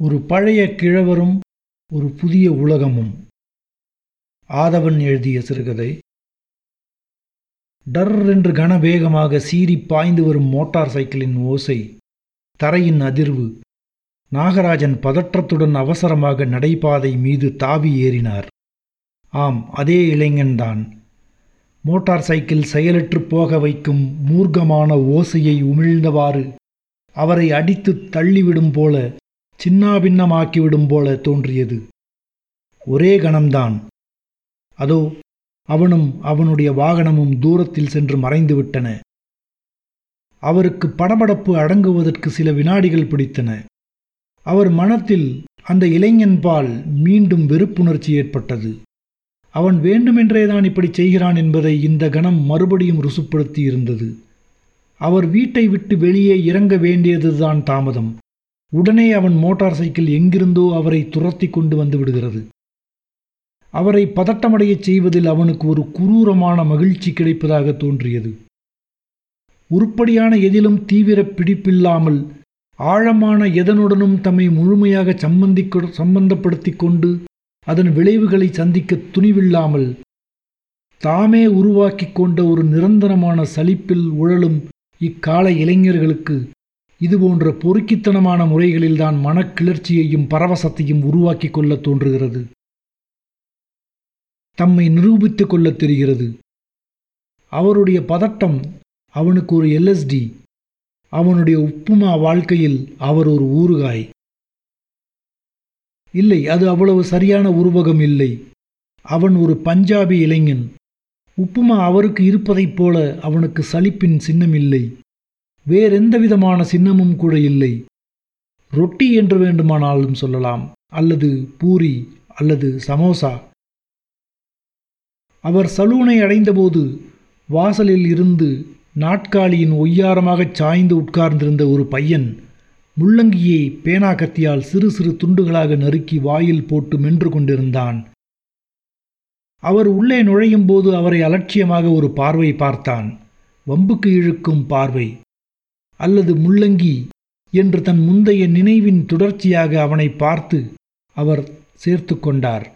ஒரு பழைய கிழவரும் ஒரு புதிய உலகமும். ஆதவன் எழுதிய சிறுகதை. டர் என்று கனவேகமாக சீறி பாய்ந்து வரும் மோட்டார் சைக்கிளின் ஓசை தரையின் அதிர்வு. நாகராஜன் பதற்றத்துடன் அவசரமாக நடைபாதை மீது தாவி ஏறினார். ஆம் அதே இளைஞன்தான் மோட்டார் சைக்கிள் செயலற்று போக வைக்கும் மூர்க்கமான ஓசையை உமிழ்ந்தவாறு அவரை அடித்து தள்ளிவிடும் போல சின்னாபின்னமாக்கிவிடும் போல தோன்றியது. ஒரே கணம்தான். அதோ அவனும் அவனுடைய வாகனமும் தூரத்தில் சென்று மறைந்துவிட்டன. அவருக்கு படபடப்பு அடங்குவதற்கு சில வினாடிகள் பிடித்தன. அவர் மனத்தில் அந்த இளைஞன்பால் மீண்டும் வெறுப்புணர்ச்சி ஏற்பட்டது. அவன் வேண்டுமென்றேதான் இப்படி செய்கிறான் என்பதை இந்த கணம் மறுபடியும் ருசுப்படுத்தி இருந்தது அவர் வீட்டை விட்டு வெளியே இறங்க வேண்டியதுதான் தாமதம். உடனே அவன் மோட்டார் சைக்கிள் எங்கிருந்தோ அவரை துரத்தி கொண்டு வந்து விடுகிறது. அவரை பதட்டமடையச் செய்வதில் அவனுக்கு ஒரு குரூரமான மகிழ்ச்சி கிடைப்பதாக தோன்றியது. உருப்படியான எதிலும் தீவிர பிடிப்பில்லாமல் ஆழமான எதனுடனும் தம்மை முழுமையாக சம்பந்தி சம்பந்தப்படுத்தி கொண்டு அதன் விளைவுகளை சந்திக்க துணிவில்லாமல் தாமே உருவாக்கி கொண்ட ஒரு நிரந்தரமான சலிப்பில் உழலும் இக்கால இளைஞர்களுக்கு இதுபோன்ற பொறுக்கித்தனமான முறைகளில்தான் மனக்கிளர்ச்சியையும் பரவசத்தையும் உருவாக்கி கொள்ள தோன்றுகிறது. தம்மை நிரூபித்துக் கொள்ளத் தெரிகிறது. அவருடைய பதட்டம் அவனுக்கு ஒரு எல்எஸ்டி அவனுடைய உப்புமா வாழ்க்கையில் அவர் ஒரு ஊறுகாய். இல்லை அது அவ்வளவு சரியான உருவகம் இல்லை. அவன் ஒரு பஞ்சாபி இளைஞன். உப்புமா அவருக்கு இருப்பதைப் போல அவனுக்கு சலிப்பின் சின்னம் இல்லை வேறெந்த விதமான சின்னமும் கூட இல்லை. ரொட்டி என்று வேண்டுமானாலும் சொல்லலாம் அல்லது பூரி அல்லது சமோசா. அவர் சலூனை அடைந்தபோது வாசலில் இருந்து நாட்காலியின் ஒய்யாரமாகச் சாய்ந்து உட்கார்ந்திருந்த ஒரு பையன் முள்ளங்கியை பேனா கத்தியால் சிறு சிறு துண்டுகளாக நறுக்கி வாயில் போட்டு மென்று கொண்டிருந்தான். அவர் உள்ளே நுழையும் போது அவரை அலட்சியமாக ஒரு பார்வை பார்த்தான். வம்புக்கு இழுக்கும் பார்வை. அல்லது முள்ளங்கி என்று தன் முந்தைய நினைவின் தொடர்ச்சியாக அவனை பார்த்து அவர் சேர்த்து கொண்டார்.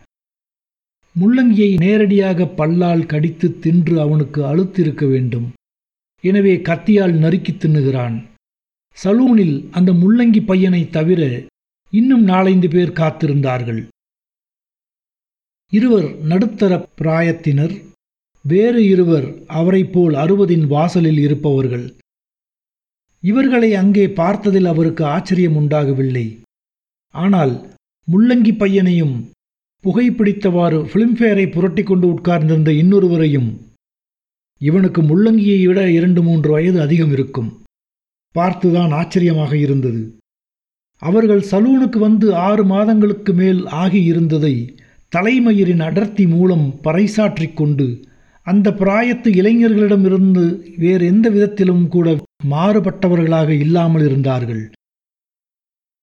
முள்ளங்கியை நேரடியாக பல்லால் கடித்து தின்று அவனுக்கு அழுத்திருக்க வேண்டும். எனவே கத்தியால் நறுக்கி தின்னுகிறான். சலூனில் அந்த முள்ளங்கி பையனை தவிர இன்னும் நாலைந்து பேர் காத்திருந்தார்கள். இருவர் நடுத்தர பிராயத்தினர் வேறு இருவர் அவரைப் போல் அறுபதின் வாசலில் இருப்பவர்கள். இவர்களை அங்கே பார்த்ததில் அவருக்கு ஆச்சரியம் உண்டாகவில்லை. ஆனால் முள்ளங்கி பையனையும் புகைப்பிடித்தவாறு பிலிம்ஃபேரை புரட்டி கொண்டு உட்கார்ந்திருந்த இன்னொருவரையும் இவனுக்கு முள்ளங்கியை விட இரண்டு மூன்று வயது அதிகம் இருக்கும். பார்த்துதான் ஆச்சரியமாக இருந்தது. அவர்கள் சலூனுக்கு வந்து ஆறு மாதங்களுக்கு மேல் ஆகியிருந்ததை தலைமயிரின் அடர்த்தி மூலம் பறைசாற்றிக் கொண்டு அந்த பிராயத்து இளைஞர்களிடமிருந்து வேறு எந்த விதத்திலும் கூட மாறுபட்டவர்களாக இல்லாமல் இருந்தார்கள்.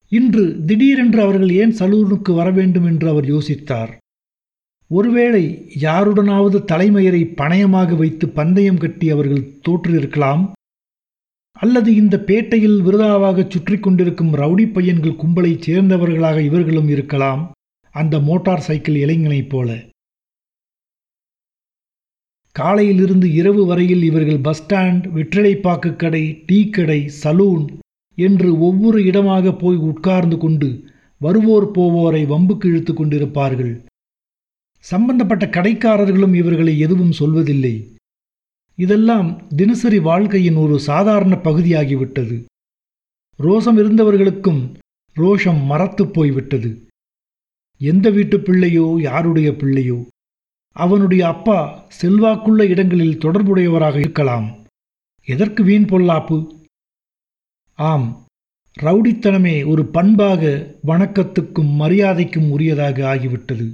இன்று திடீரென்று அவர்கள் ஏன் சலூனுக்கு வர வேண்டும் என்று அவர் யோசித்தார். ஒருவேளை யாருடனாவது தலைமையரை பணயமாக வைத்து பந்தயம் கட்டி அவர்கள் தோற்றிருக்கலாம். அல்லது இந்த பேட்டையில் விருதாவாக சுற்றி கொண்டிருக்கும் ரவுடி பையன்கள் கும்பலைச் சேர்ந்தவர்களாக இவர்களும் இருக்கலாம். அந்த மோட்டார் சைக்கிள் இளைஞனைப் போல. காலையிலிருந்து இரவு வரையில் இவர்கள் பஸ் ஸ்டாண்ட் வெற்றிலைப்பாக்கு கடை டீ கடை சலூன் என்று ஒவ்வொரு இடமாக போய் உட்கார்ந்து கொண்டு வருவோர் போவோரை வம்புக்கு இழுத்து கொண்டிருப்பார்கள். சம்பந்தப்பட்ட கடைக்காரர்களும் இவர்களை எதுவும் சொல்வதில்லை. இதெல்லாம் தினசரி வாழ்க்கையின் ஒரு சாதாரண பகுதியாகிவிட்டது. ரோஷம் இருந்தவர்களுக்கும் ரோஷம் மறத்துப் போய்விட்டது. எந்த வீட்டு பிள்ளையோ யாருடைய பிள்ளையோ? அவனுடைய அப்பா செல்வாக்குள்ள இடங்களில் தொடர்புடையவராக இருக்கலாம். எதற்கு வீண் பொல்லாப்பு? ஆம் ரவுடித்தனமே ஒரு பண்பாக வணக்கத்துக்கும் மரியாதைக்கும் உரியதாக ஆகிவிட்டது.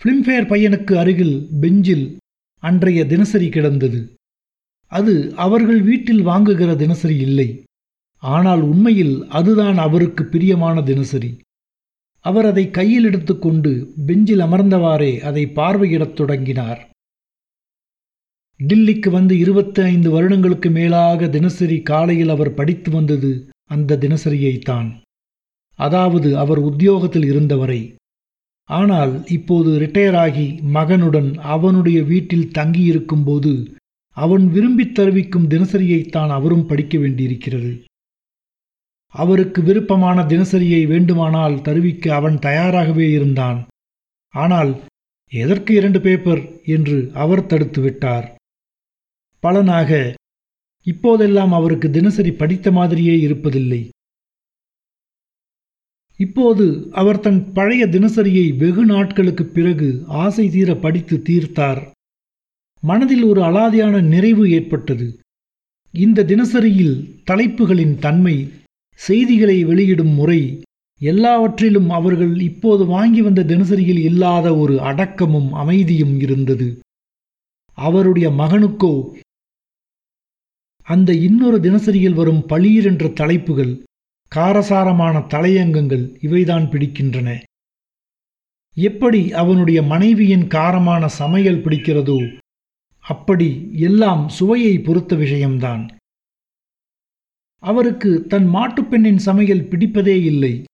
ஃபிலிம்ஃபேர் பையனுக்கு அருகில் பெஞ்சில் அன்றைய தினசரி கிடந்தது. அது அவர்கள் வீட்டில் வாங்குகிற தினசரி இல்லை. ஆனால் உண்மையில் அதுதான் அவருக்கு பிரியமான தினசரி. அவர் அதை கையில் எடுத்துக்கொண்டு பெஞ்சில் அமர்ந்தவாறே அதை பார்வையிடத் தொடங்கினார். டில்லிக்கு வந்து இருபத்தி ஐந்து வருடங்களுக்கு மேலாக தினசரி காலையில் அவர் படித்து வந்தது அந்த தினசரியைத்தான். அதாவது அவர் உத்தியோகத்தில் இருந்தவரை. ஆனால் இப்போது ரிட்டையர் ஆகி மகனுடன் அவனுடைய வீட்டில் தங்கியிருக்கும்போது அவன் விரும்பித் தருவிக்கும் தினசரியைத்தான் அவரும் படிக்க வேண்டியிருக்கிறது. அவருக்கு விருப்பமான தினசரியை வேண்டுமானால் தருவிக்க அவன் தயாராகவே இருந்தான். ஆனால் எதற்கு இரண்டு பேப்பர் என்று அவர் தடுத்து விட்டார். பலனாக இப்போதெல்லாம் அவருக்கு தினசரி படித்த மாதிரியே இருப்பதில்லை. இப்போது அவர் தன் பழைய தினசரியை வெகு நாட்களுக்குப் பிறகு ஆசை தீர படித்து தீர்த்தார். மனதில் ஒரு அலாதியான நிறைவு ஏற்பட்டது. இந்த தினசரியில் தலைப்புகளின் தன்மை செய்திகளை வெளியிடும் முறை எல்லாவற்றிலும் அவர்கள் இப்போது வாங்கி வந்த தினசரியில் இல்லாத ஒரு அடக்கமும் அமைதியும் இருந்தது. அவருடைய மகனுக்கோ அந்த இன்னொரு தினசரியில் வரும் பளீர் என்ற தலைப்புகள் காரசாரமான தலையங்கங்கள் இவைதான் பிடிக்கின்றன. எப்படி அவனுடைய மனைவியின் காரமான சமையல் பிடிக்கிறதோ அப்படி எல்லாம் சுவையை பொறுத்த விஷயம்தான். அவருக்கு தன் மாட்டுப்பெண்ணின் சமையல் பிடிப்பதே இல்லை.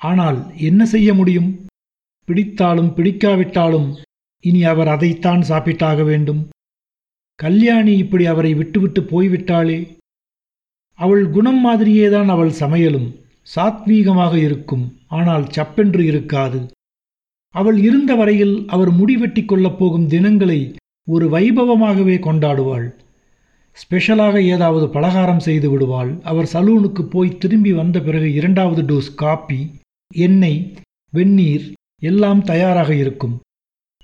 ஆனால் என்ன செய்ய முடியும்? பிடித்தாலும் பிடிக்காவிட்டாலும் இனி அவர் அதைத்தான் சாப்பிட்டாக வேண்டும். கல்யாணி இப்படி அவரை விட்டுவிட்டு போய்விட்டாளே. அவள் குணம் மாதிரியேதான் அவள் சமையலும். சாத்வீகமாக இருக்கும். ஆனால் சப்பென்று இருக்காது. அவள் இருந்த வரையில் அவர் முடிவெட்டி கொள்ளப் போகும் தினங்களை ஒரு வைபவமாகவே கொண்டாடுவாள். ஸ்பெஷலாக ஏதாவது பலகாரம் செய்து விடுவாள். அவர் சலூனுக்கு போய் திரும்பி வந்த பிறகு இரண்டாவது டோஸ் காப்பி எண்ணெய் வெந்நீர் எல்லாம் தயாராக இருக்கும்.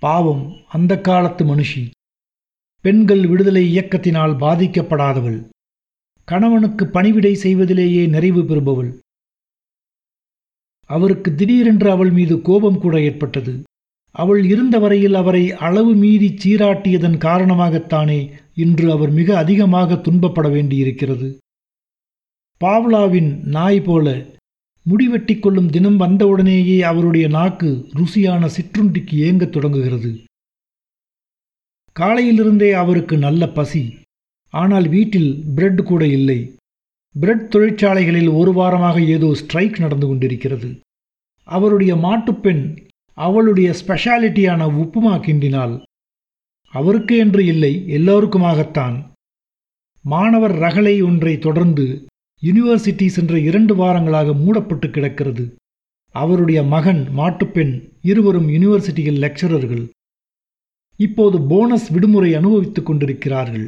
பாவம் அந்த காலத்து மனுஷி. பெண்கள் விடுதலை இயக்கத்தினால் பாதிக்கப்படாதவள். கணவனுக்கு பணிவிடை செய்வதிலேயே நிறைவு பெறுபவள். அவருக்கு திடீரென்று அவள் மீது கோபம் கூட ஏற்பட்டது. அவள் இருந்த வரையில் அவரை அளவு மீறி சீராட்டியதன் காரணமாகத்தானே இன்று அவர் மிக அதிகமாக துன்பப்பட வேண்டியிருக்கிறது. பாவ்லாவின் நாய் போல முடிவெட்டி கொள்ளும் தினம் வந்தவுடனேயே அவருடைய நாக்கு ருசியான சிற்றுண்டிக்கு ஏங்கத் தொடங்குகிறது. காலையிலிருந்தே அவருக்கு நல்ல பசி ஆனால் வீட்டில் பிரெட் கூட இல்லை. பிரெட் தொழிற்சாலைகளில் ஒரு வாரமாக ஏதோ ஸ்ட்ரைக் நடந்து கொண்டிருக்கிறது. அவருடைய மாட்டுப்பெண் அவளுடைய ஸ்பெஷாலிட்டியான உப்புமா கிண்டினால் அவருக்கு என்று இல்லை எல்லோருக்குமாகத்தான். மாணவர் ரகளை ஒன்றை தொடர்ந்து யூனிவர்சிட்டி சென்ற இரண்டு வாரங்களாக மூடப்பட்டு கிடக்கிறது. அவருடைய மகன் மாட்டுப்பெண் இருவரும் யூனிவர்சிட்டியில் லெக்சரர்கள் இப்போது போனஸ் விடுமுறை அனுபவித்துக் கொண்டிருக்கிறார்கள்.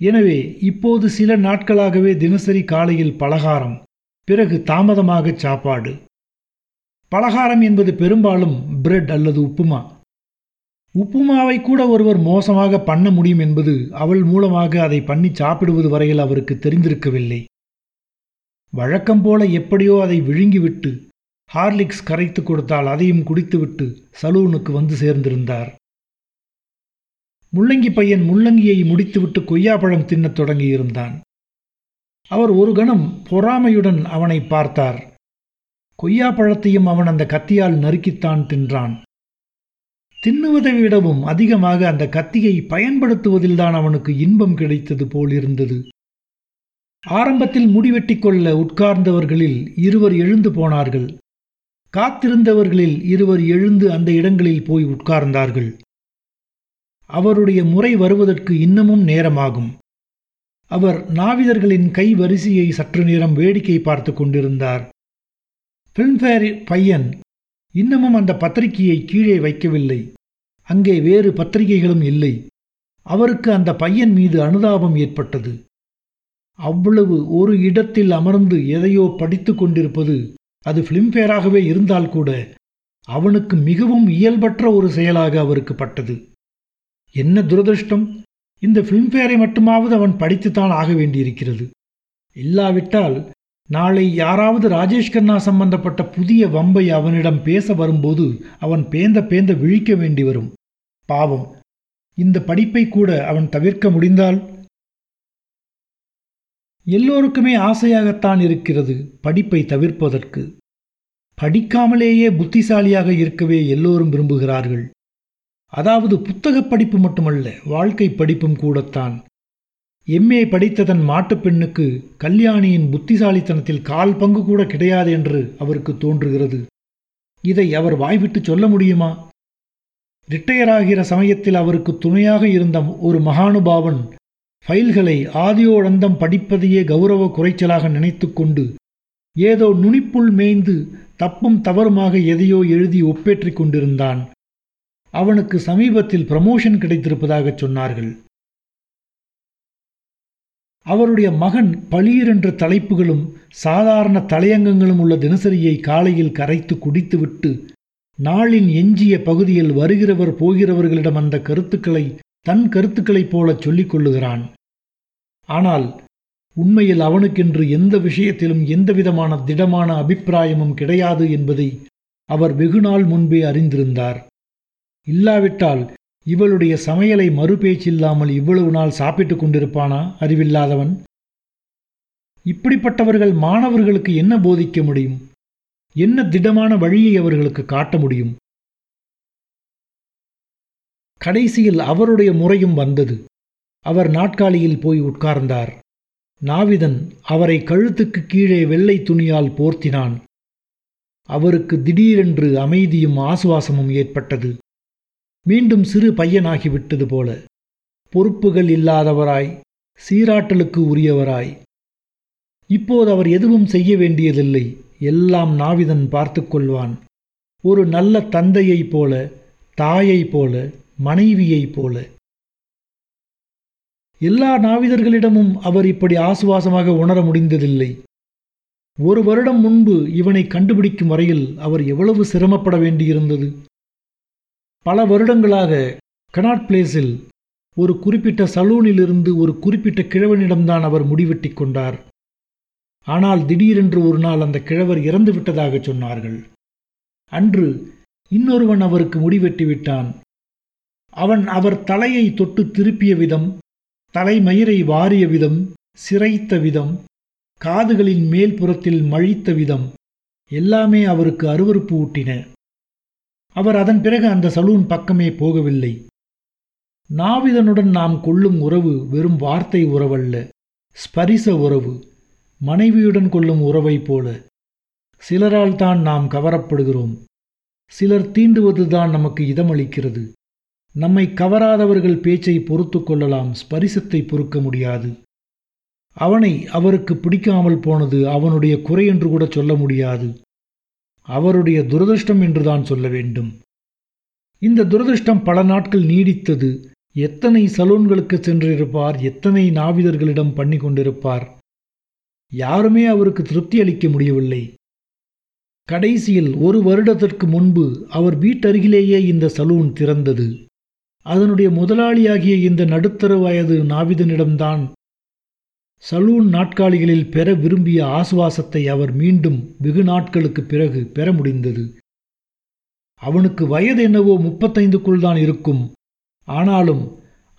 எனவே இப்போது சில நாட்களாகவே தினசரி காலையில் பலகாரம் பிறகு தாமதமாக சாப்பாடு. பலகாரம் என்பது பெரும்பாலும் பிரெட் அல்லது உப்புமா. உப்புமாவை கூட ஒருவர் மோசமாக பண்ண முடியும் என்பது அவள் மூலமாக அதை பண்ணி சாப்பிடுவது வரையில் அவருக்கு தெரிந்திருக்கவில்லை. வழக்கம் போல எப்படியோ அதை விழுங்கிவிட்டு ஹார்லிக்ஸ் கரைத்து கொடுத்தால் அதையும் குடித்துவிட்டு சலூனுக்கு வந்து சேர்ந்திருந்தார். முள்ளங்கி பையன் முள்ளங்கியை முடித்துவிட்டு கொய்யாப்பழம் தின்னத் தொடங்கியிருந்தான். அவர் ஒரு கணம் பொறாமையுடன் அவனை பார்த்தார். கொய்யாப்பழத்தையும் அவன் அந்த கத்தியால் நறுக்கித்தான் தின்றான். தின்னுவதை விடவும் அதிகமாக அந்த கத்தியை பயன்படுத்துவதில்தான் அவனுக்கு இன்பம் கிடைத்தது போல் இருந்தது ஆரம்பத்தில் முடிவெட்டி கொள்ள உட்கார்ந்தவர்களில் இருவர் எழுந்து போனார்கள். காத்திருந்தவர்களில் இருவர் எழுந்து அந்த இடங்களில் போய் உட்கார்ந்தார்கள். அவருடைய முறை வருவதற்கு இன்னமும் நேரமாகும். அவர் நாவிதர்களின் கை வரிசையை சற்று நேரம் வேடிக்கை பார்த்து கொண்டிருந்தார். பிலிம்ஃபேர் பையன் இன்னமும் அந்த பத்திரிகையை கீழே வைக்கவில்லை. அங்கே வேறு பத்திரிகைகளும் இல்லை. அவருக்கு அந்த பையன் மீது அனுதாபம் ஏற்பட்டது. அவ்வளவு ஒரு இடத்தில் அமர்ந்து எதையோ படித்து கொண்டிருப்பது அது ஃபிலிம்ஃபேராகவே இருந்தால் கூட அவனுக்கு மிகவும் இயல்பற்ற ஒரு செயலாக அவருக்கு பட்டது. என்ன துரதிருஷ்டம்? இந்த ஃபிலிம்ஃபேரை மட்டுமாவது அவன் படித்துத்தான் ஆக வேண்டியிருக்கிறது. இல்லாவிட்டால் நாளை யாராவது ராஜேஷ் கண்ணா சம்பந்தப்பட்ட புதிய வம்பை அவனிடம் பேச வரும்போது அவன் பேந்த பேந்த விழிக்க வேண்டி வரும். பாவம். இந்த படிப்பை கூட அவன் தவிர்க்க முடிந்தால்? எல்லோருக்குமே ஆசையாகத்தான் இருக்கிறது படிப்பை தவிர்ப்பதற்கு. படிக்காமலேயே புத்திசாலியாக இருக்கவே எல்லோரும் விரும்புகிறார்கள். அதாவது புத்தகப் படிப்பு மட்டுமல்ல வாழ்க்கை படிப்பும் கூடத்தான். எம்ஏ படித்த தன் மாட்டுப் பெண்ணுக்கு கல்யாணியின் புத்திசாலித்தனத்தில் கால் பங்கு கூட கிடையாது என்று அவருக்கு தோன்றுகிறது. இதை அவர் வாய்விட்டு சொல்ல முடியுமா? ரிட்டையர் ஆகிற சமயத்தில் அவருக்கு துணையாக இருந்த ஒரு மகானுபாவன் ஃபைல்களை ஆதியோடந்தம் படிப்பதையே கௌரவ குறைச்சலாக நினைத்துக்கொண்டு ஏதோ நுனிப்புள் மேய்ந்து தப்பும் தவறுமாக எதையோ எழுதி ஒப்பேற்றிக் கொண்டிருந்தான். அவனுக்கு சமீபத்தில் ப்ரமோஷன் கிடைத்திருப்பதாகச் சொன்னார்கள். அவருடைய மகன் பளீர் என்ற தலைப்புகளும் சாதாரண தலையங்கங்களும் உள்ள தினசரியை காலையில் கரைத்து குடித்துவிட்டு நாளின் எஞ்சிய பகுதியில் வருகிறவர் போகிறவர்களிடம் அந்த கருத்துக்களை தன் கருத்துக்களைப் போலச் சொல்லிக் கொள்ளுகிறான். ஆனால் உண்மையில் அவனுக்கென்று எந்த விஷயத்திலும் எந்தவிதமான திடமான அபிப்பிராயமும் கிடையாது என்பதை அவர் வெகுநாள் முன்பே அறிந்திருந்தார். இல்லாவிட்டால் இவளுடைய சமையலை மறுபேச்சில்லாமல் இவ்வளவு நாள் சாப்பிட்டுக் கொண்டிருப்பானா? அறிவில்லாதவன். இப்படிப்பட்டவர்கள் மாணவர்களுக்கு என்ன போதிக்க முடியும்? என்ன திடமான வழியை அவர்களுக்கு காட்ட முடியும்? கடைசியில் அவருடைய முறையும் வந்தது. அவர் நாட்காலியில் போய் உட்கார்ந்தார். நாவிதன் அவரை கழுத்துக்கு கீழே வெள்ளை துணியால் போர்த்தினான். அவருக்கு திடீரென்று அமைதியும் ஆசுவாசமும் ஏற்பட்டது. மீண்டும் சிறு பையனாகிவிட்டது போல. பொறுப்புகள் இல்லாதவராய் சீராட்டலுக்கு உரியவராய். இப்போது அவர் எதுவும் செய்ய வேண்டியதில்லை. எல்லாம் நாவிதன் பார்த்து கொள்வான். ஒரு நல்ல தந்தையைப் போல தாயைப் போல மனைவியைப் போல. எல்லா நாவிதர்களிடமும் அவர் இப்படி ஆசுவாசமாக உணர முடிந்ததில்லை. ஒரு வருடம் முன்பு இவனை கண்டுபிடிக்கும் வரையில் அவர் எவ்வளவு சிரமப்பட வேண்டியிருந்தது? பல வருடங்களாக கனாட் பிளேஸில் ஒரு குறிப்பிட்ட சலூனிலிருந்து ஒரு குறிப்பிட்ட கிழவனிடம்தான் அவர் முடிவெட்டி கொண்டார். ஆனால் திடீரென்று ஒரு நாள் அந்த கிழவர் இறந்து விட்டதாக சொன்னார்கள். அன்று இன்னொருவன் அவருக்கு முடிவெட்டி விட்டான். அவன் அவர் தலையை தொட்டு திருப்பிய விதம் தலைமயிரை வாரிய விதம் சிரைத்த விதம் காதுகளின் மேல் புறத்தில் மழித்த விதம் எல்லாமே அவருக்கு அருவறுப்பு ஊட்டின. அவர் அதன் பிறகு அந்த சலூன் பக்கமே போகவில்லை. நாவிதனுடன் நாம் கொள்ளும் உறவு வெறும் வார்த்தை உறவல்ல ஸ்பரிச உறவு மனைவியுடன் கொள்ளும் உறவைப் போல. சிலரால் தான் நாம் கவரப்படுகிறோம். சிலர் தீண்டுவதுதான் நமக்கு இதமளிக்கிறது. நம்மை கவராதவர்கள் பேச்சை பொறுத்து கொள்ளலாம் ஸ்பரிசத்தை பொறுக்க முடியாது. அவனை அவருக்கு பிடிக்காமல் போனது அவனுடைய குறை என்று கூட சொல்ல முடியாது. அவருடைய துரதிருஷ்டம் என்றுதான் சொல்ல வேண்டும். இந்த துரதிருஷ்டம் பல நாட்கள் நீடித்தது. எத்தனை சலூன்களுக்கு சென்றிருப்பார் எத்தனை நாவிதர்களிடம் பண்ணி கொண்டிருப்பார். யாருமே அவருக்கு திருப்தி அளிக்க முடியவில்லை. கடைசியில் ஒரு வருடத்திற்கு முன்பு அவர் வீட்டருகிலேயே இந்த சலூன் திறந்தது. அதனுடைய முதலாளியாகிய இந்த நடுத்தர வயது நாவிதனிடம்தான் சலூன் நாட்காலிகளில் பெற விரும்பிய ஆசுவாசத்தை அவர் மீண்டும் வெகு நாட்களுக்கு பிறகு பெற முடிந்தது. அவனுக்கு வயது என்னவோ முப்பத்தைந்துக்குள் தான் இருக்கும். ஆனாலும்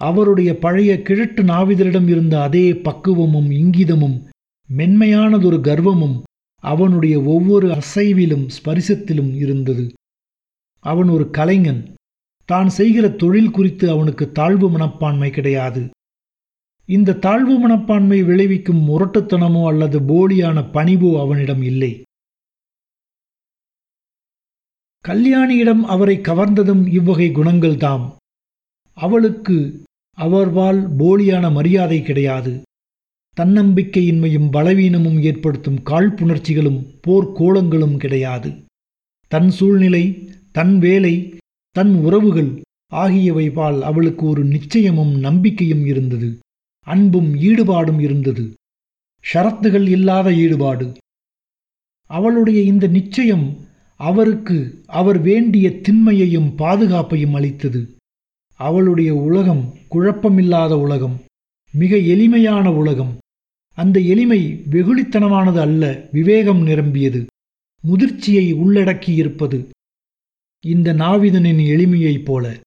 அவருடைய பழைய கிழட்டு நாவிதரிடம் இருந்த அதே பக்குவமும் இங்கிதமும் மென்மையானதொரு கர்வமும் அவனுடைய ஒவ்வொரு அசைவிலும் ஸ்பரிசத்திலும் இருந்தது. அவன் ஒரு கலைஞன். தான் செய்கிற தொழில் குறித்து அவனுக்கு தாழ்வு மனப்பான்மை கிடையாது. இந்த தாழ்வு மனப்பான்மை விளைவிக்கும் முரட்டுத்தனமோ அல்லது போலியான பணிவோ அவனிடம் இல்லை. கல்யாணியிடம் அவரை கவர்ந்ததும் இவ்வகை குணங்கள்தாம் அவளுக்கு அவர்வால் போலியான மரியாதை கிடையாது. தன்னம்பிக்கையின்மையும் பலவீனமும் ஏற்படுத்தும் காழ்ப்புணர்ச்சிகளும் போர்க்கோளங்களும் கிடையாது. தன் சூழ்நிலை தன் வேலை தன் உறவுகள் ஆகியவைபால் அவளுக்கு ஒரு நிச்சயமும் நம்பிக்கையும் இருந்தது. அன்பும் ஈடுபாடும் இருந்தது. ஷரத்துகள் இல்லாத ஈடுபாடு. அவளுடைய இந்த நிச்சயம் அவருக்கு அவர் வேண்டிய திண்மையையும் பாதுகாப்பையும் அளித்தது. அவளுடைய உலகம் குழப்பமில்லாத உலகம் மிக எளிமையான உலகம். அந்த எளிமை வெகுளித்தனமானது அல்ல விவேகம் நிரம்பியது. முதிர்ச்சியை உள்ளடக்கியிருப்பது. இந்த நாவிதனின் எளிமையைப் போல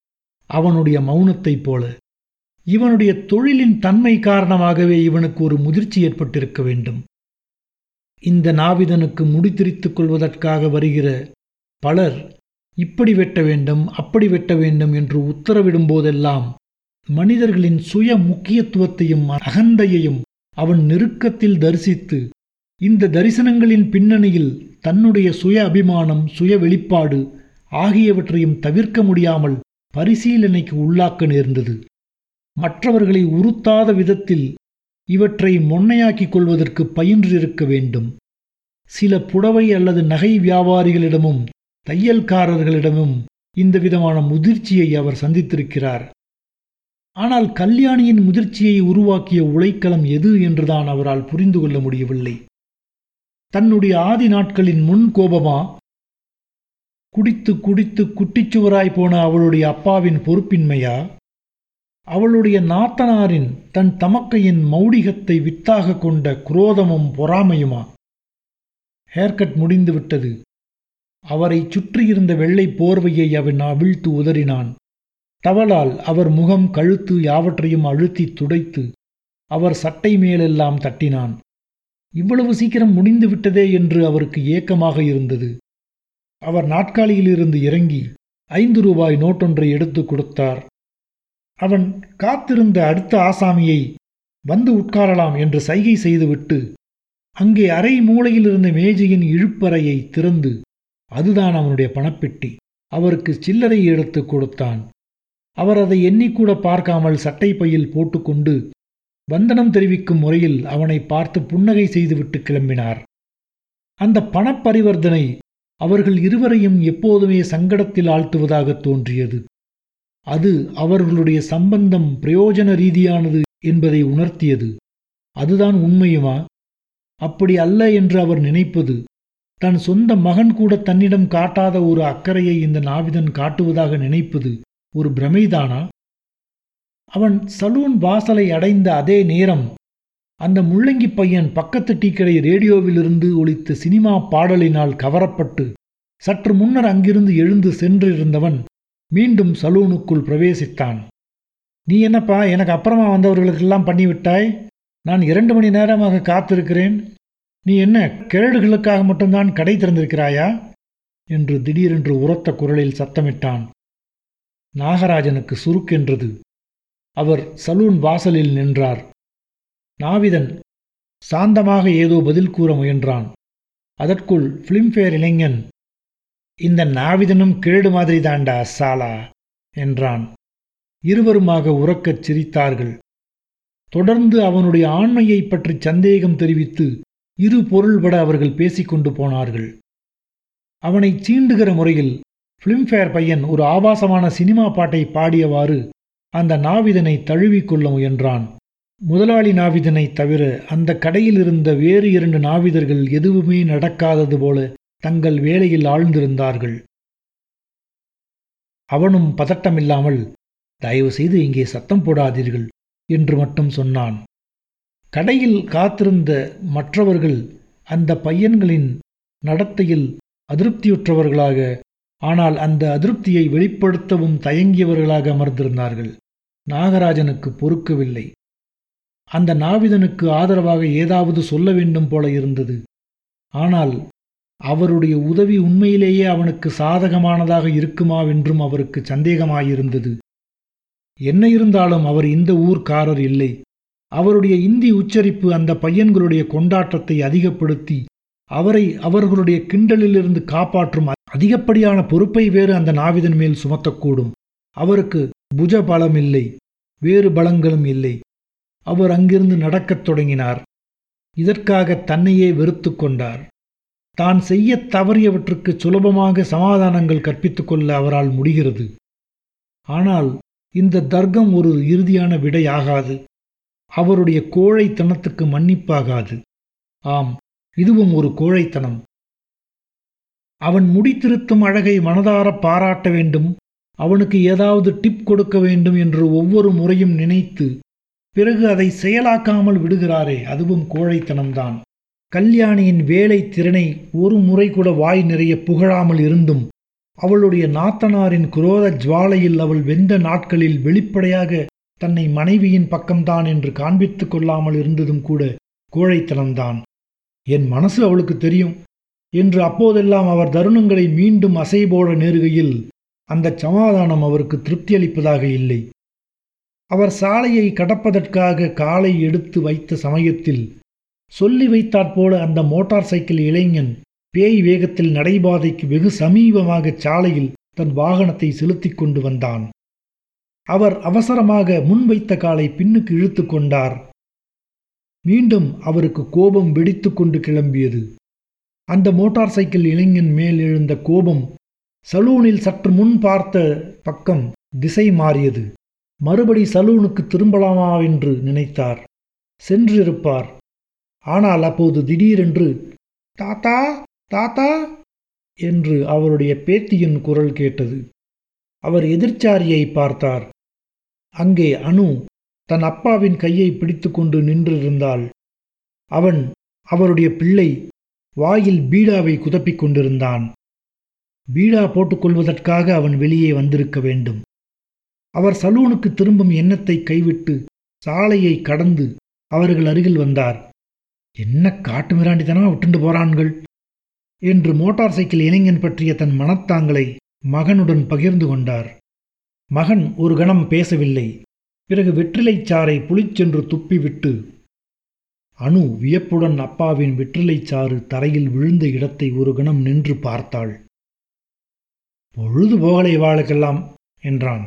அவனுடைய மௌனத்தைப் போல. இவனுடைய தொழிலின் தன்மை காரணமாகவே இவனுக்கு ஒரு முதிர்ச்சி ஏற்பட்டிருக்க வேண்டும். இந்த நாவிதனுக்கு முடித்திரித்துக் கொள்வதற்காக வருகிற பலர் இப்படி வெட்ட வேண்டும் அப்படி வெட்ட வேண்டும் என்று உத்தரவிடும் போதெல்லாம் மனிதர்களின் சுய முக்கியத்துவத்தையும் அகந்தையையும் அவன் நெருக்கத்தில் தரிசித்து இந்த தரிசனங்களின் பின்னணியில் தன்னுடைய சுய அபிமானம் சுய வெளிப்பாடு ஆகியவற்றையும் தவிர்க்க முடியாமல் பரிசீலனைக்கு உள்ளாக்க நேர்ந்தது. மற்றவர்களை உறுத்தாத விதத்தில் இவற்றை மொன்னையாக்கிக் கொள்வதற்கு பயின்றிருக்க வேண்டும். சில புடவை அல்லது நகை வியாபாரிகளிடமும் தையல்காரர்களிடமும் இந்த விதமான முதிர்ச்சியை அவர் சந்தித்திருக்கிறார். ஆனால் கல்யாணியின் முதிர்ச்சியை உருவாக்கிய உழைக்களம் எது என்றுதான் அவரால் புரிந்து கொள்ள முடியவில்லை. தன்னுடைய ஆதி நாட்களின் முன் கோபமா? குடித்து குடித்து குட்டிச்சுவராய் போன அவளுடைய அப்பாவின் பொறுப்பின்மையா? அவளுடைய நாத்தனாரின் தன் தமக்கையின் மௌடிகத்தை வித்தாக கொண்ட குரோதமும் பொறாமையுமா? ஹேர்கட் முடிந்துவிட்டது. அவரை சுற்றியிருந்த வெள்ளை போர்வையை அவன் அவிழ்த்து உதறினான். தவளால் அவர் முகம் கழுத்து யாவற்றையும் அழுத்தி துடைத்து அவர் சட்டை மேலெல்லாம் தட்டினான். இவ்வளவு சீக்கிரம் முடிந்து விட்டதே என்று அவருக்கு ஏக்கமாக இருந்தது. அவர் நாட்காலியிலிருந்து இறங்கி ஐந்து ரூபாய் நோட்டொன்றை எடுத்து கொடுத்தார். அவன் காத்திருந்த அடுத்த ஆசாமியை வந்து உட்காரலாம் என்று சைகை செய்துவிட்டு அங்கே அரை மூலையில் இருந்த மேஜையின் இழுப்பறையை திறந்து அதுதான் அவனுடைய பணப்பெட்டி. அவருக்கு சில்லறை எடுத்து கொடுத்தான். அவர் அதை எண்ணிக்கூட பார்க்காமல் சட்டை பையில் போட்டுக்கொண்டு வந்தனம் தெரிவிக்கும் முறையில் அவனை பார்த்து புன்னகை செய்துவிட்டு கிளம்பினார். அந்த பணப்பரிவர்த்தனை அவர்கள் இருவரையும் எப்போதுமே சங்கடத்தில் ஆழ்த்துவதாக தோன்றியது. அது அவர்களுடைய சம்பந்தம் பிரயோஜன ரீதியானது என்பதை உணர்த்தியது. அதுதான் உண்மையுமா? அப்படி அல்ல என்று அவர் நினைப்பது. தன் சொந்த மகன் கூட தன்னிடம் காட்டாத ஒரு அக்கறையை இந்த நாவிதன் காட்டுவதாக நினைப்பது ஒரு பிரமைதானா? அவன் சலூன் வாசலை அடைந்த அதே நேரம் அந்த முள்ளங்கி பையன் பக்கத்து டீக்கடை ரேடியோவிலிருந்து ஒலித்த சினிமா பாடலினால் கவரப்பட்டு சற்று முன்னர் அங்கிருந்து எழுந்து சென்றிருந்தவன் மீண்டும் சலூனுக்குள் பிரவேசித்தான். நீ என்னப்பா எனக்கு அப்புறமா வந்தவர்களுக்கெல்லாம் பண்ணிவிட்டாய்? நான் இரண்டு மணி நேரமாக காத்திருக்கிறேன். நீ என்ன கிழடுகளுக்காக மட்டும்தான் கடை திறந்திருக்கிறாயா? என்று திடீரென்று உரத்த குரலில் சத்தமிட்டான். நாகராஜனுக்கு சுருக்கென்றது அவர் சலூன் வாசலில் நின்றார். நாவிதன் சாந்தமாக ஏதோ பதில் கூற முயன்றான். அதற்குள் ஃபிலிம்ஃபேர் இளைஞன் இந்த நாவிதனும் கேடு மாதிரி தாண்டா சாலா? என்றான். இருவருமாக உறக்கச் சிரித்தார்கள். தொடர்ந்து அவனுடைய ஆண்மையை பற்றி சந்தேகம் தெரிவித்து இரு பொருள்பட அவர்கள் பேசிக்கொண்டு போனார்கள். அவனை சீண்டுகிற முறையில் பிலிம்ஃபேர் பையன் ஒரு ஆபாசமான சினிமா பாட்டை பாடியவாறு அந்த நாவிதனை தழுவிக்கொள்ள முயன்றான். முதலாளி நாவிதனை தவிர அந்த கடையில் இருந்த வேறு இரண்டு நாவிதர்கள் எதுவுமே நடக்காதது போல தங்கள் வேலையில் ஆழ்ந்திருந்தார்கள். அவனும் பதட்டமில்லாமல் தயவு செய்து இங்கே சத்தம் போடாதீர்கள் என்று மட்டும் சொன்னான். கடையில் காத்திருந்த மற்றவர்கள் அந்த பையன்களின் நடத்தையில் அதிருப்தியுற்றவர்களாக ஆனால் அந்த அதிருப்தியை வெளிப்படுத்தவும் தயங்கியவர்களாக அமர்ந்திருந்தார்கள். நாகராஜனுக்கு பொறுக்கவில்லை. அந்த நாவிதனுக்கு ஆதரவாக ஏதாவது சொல்ல வேண்டும் போல இருந்தது. ஆனால் அவருடைய உதவி உண்மையிலேயே அவனுக்கு சாதகமானதாக இருக்குமாவென்றும் அவருக்கு சந்தேகமாயிருந்தது. என்ன இருந்தாலும் அவர் இந்த ஊர்க்காரர் இல்லை. அவருடைய இந்தி உச்சரிப்பு அந்த பையன்களுடைய கொண்டாட்டத்தை அதிகப்படுத்தி அவரை அவர்களுடைய கிண்டலிலிருந்து காப்பாற்றும் அதிகப்படியான பொறுப்பை வேறு அந்த நாவிதன் மேல் சுமத்தக்கூடும். அவருக்கு புஜ பலம் இல்லை வேறு பலங்களும் இல்லை. அவர் அங்கிருந்து நடக்கத் தொடங்கினார். இதற்காக தன்னையே வெறுத்து கொண்டார். தான் செய்ய தவறியவற்றுக்கு சுலபமாக சமாதானங்கள் கற்பித்துக்கொள்ள அவரால் முடிகிறது. ஆனால் இந்த தர்க்கம் ஒரு இறுதியான விடையாகாது. அவருடைய கோழைத்தனத்துக்கு மன்னிப்பாகாது. ஆம் இதுவும் ஒரு கோழைத்தனம். அவன் முடித்திருத்தும் அழகை மனதார பாராட்ட வேண்டும். அவனுக்கு ஏதாவது டிப் கொடுக்க வேண்டும் என்று ஒவ்வொரு முறையும் நினைத்து பிறகு அதை செயலாக்காமல் விடுகிறாரே அதுவும் கோழைத்தனம்தான். கல்யாணியின் வேலை திறனை ஒரு முறை கூட வாய் நிறைய புகழாமல் இருந்தும் அவளுடைய நாத்தனாரின் குரோத ஜுவாலையில் அவள் வெந்த நாட்களில் வெளிப்படையாக தன்னை மனைவியின் பக்கம்தான் என்று காண்பித்துக் கொள்ளாமல் இருந்ததும் கூட கோழைத்தனம்தான். என் மனசு அவளுக்கு தெரியும் என்று அப்போதெல்லாம் அவர் தருணங்களை மீண்டும் அசைபோட நேருகையில் அந்த சமாதானம் அவருக்கு திருப்தியளிப்பதாக இல்லை. அவர் சாலையை கடப்பதற்காக காலை எடுத்து வைத்த சமயத்தில் சொல்லி வைத்தாற்போல அந்த மோட்டார் சைக்கிள் இளைஞன் பேய் வேகத்தில் நடைபாதைக்கு வெகு சமீபமாக சாலையில் தன் வாகனத்தை செலுத்திக் கொண்டு வந்தான். அவர் அவசரமாக முன்வைத்த காலை பின்னுக்கு இழுத்து கொண்டார். மீண்டும் அவருக்கு கோபம் வெடித்து கொண்டு கிளம்பியது. அந்த மோட்டார் சைக்கிள் இளைஞன் மேல் எழுந்த கோபம் சலூனில் சற்று முன் பார்த்த பக்கம் திசை மாறியது. மறுபடி சலூனுக்கு திரும்பலாமா என்று நினைத்தார். சென்றிருப்பார். ஆனால் அப்போது திடீரென்று தாத்தா தாத்தா என்று அவருடைய பேத்தியின் குரல் கேட்டது. அவர் எதிர்ச்சாரியை பார்த்தார். அங்கே அனு தன் அப்பாவின் கையை பிடித்துக்கொண்டு நின்றிருந்தாள். அவன் அவருடைய பிள்ளை வாயில் பீடாவை குதப்பிக் கொண்டிருந்தான். பீடா போட்டுக்கொள்வதற்காக அவன் வெளியே வந்திருக்க வேண்டும். அவர் சலூனுக்கு திரும்பும் எண்ணத்தை கைவிட்டு சாலையை கடந்து அவர்கள் அருகில் வந்தார். என்ன காட்டு மிராண்டித்தனமா விட்டுண்டு போறான்கள்? என்று மோட்டார் சைக்கிள் இளைஞன் பற்றிய தன் மனத்தாங்களை மகனுடன் பகிர்ந்து கொண்டார். மகன் ஒரு கணம் பேசவில்லை. பிறகு வெற்றிலைச் சாறை புளிச்சென்று துப்பிவிட்டு அனு வியப்புடன் அப்பாவின் வெற்றிலைச் சாறு தரையில் விழுந்த இடத்தை ஒரு கணம் நின்று பார்த்தாள். பொழுது போகலை வாளுக்கெல்லாம் என்றான்.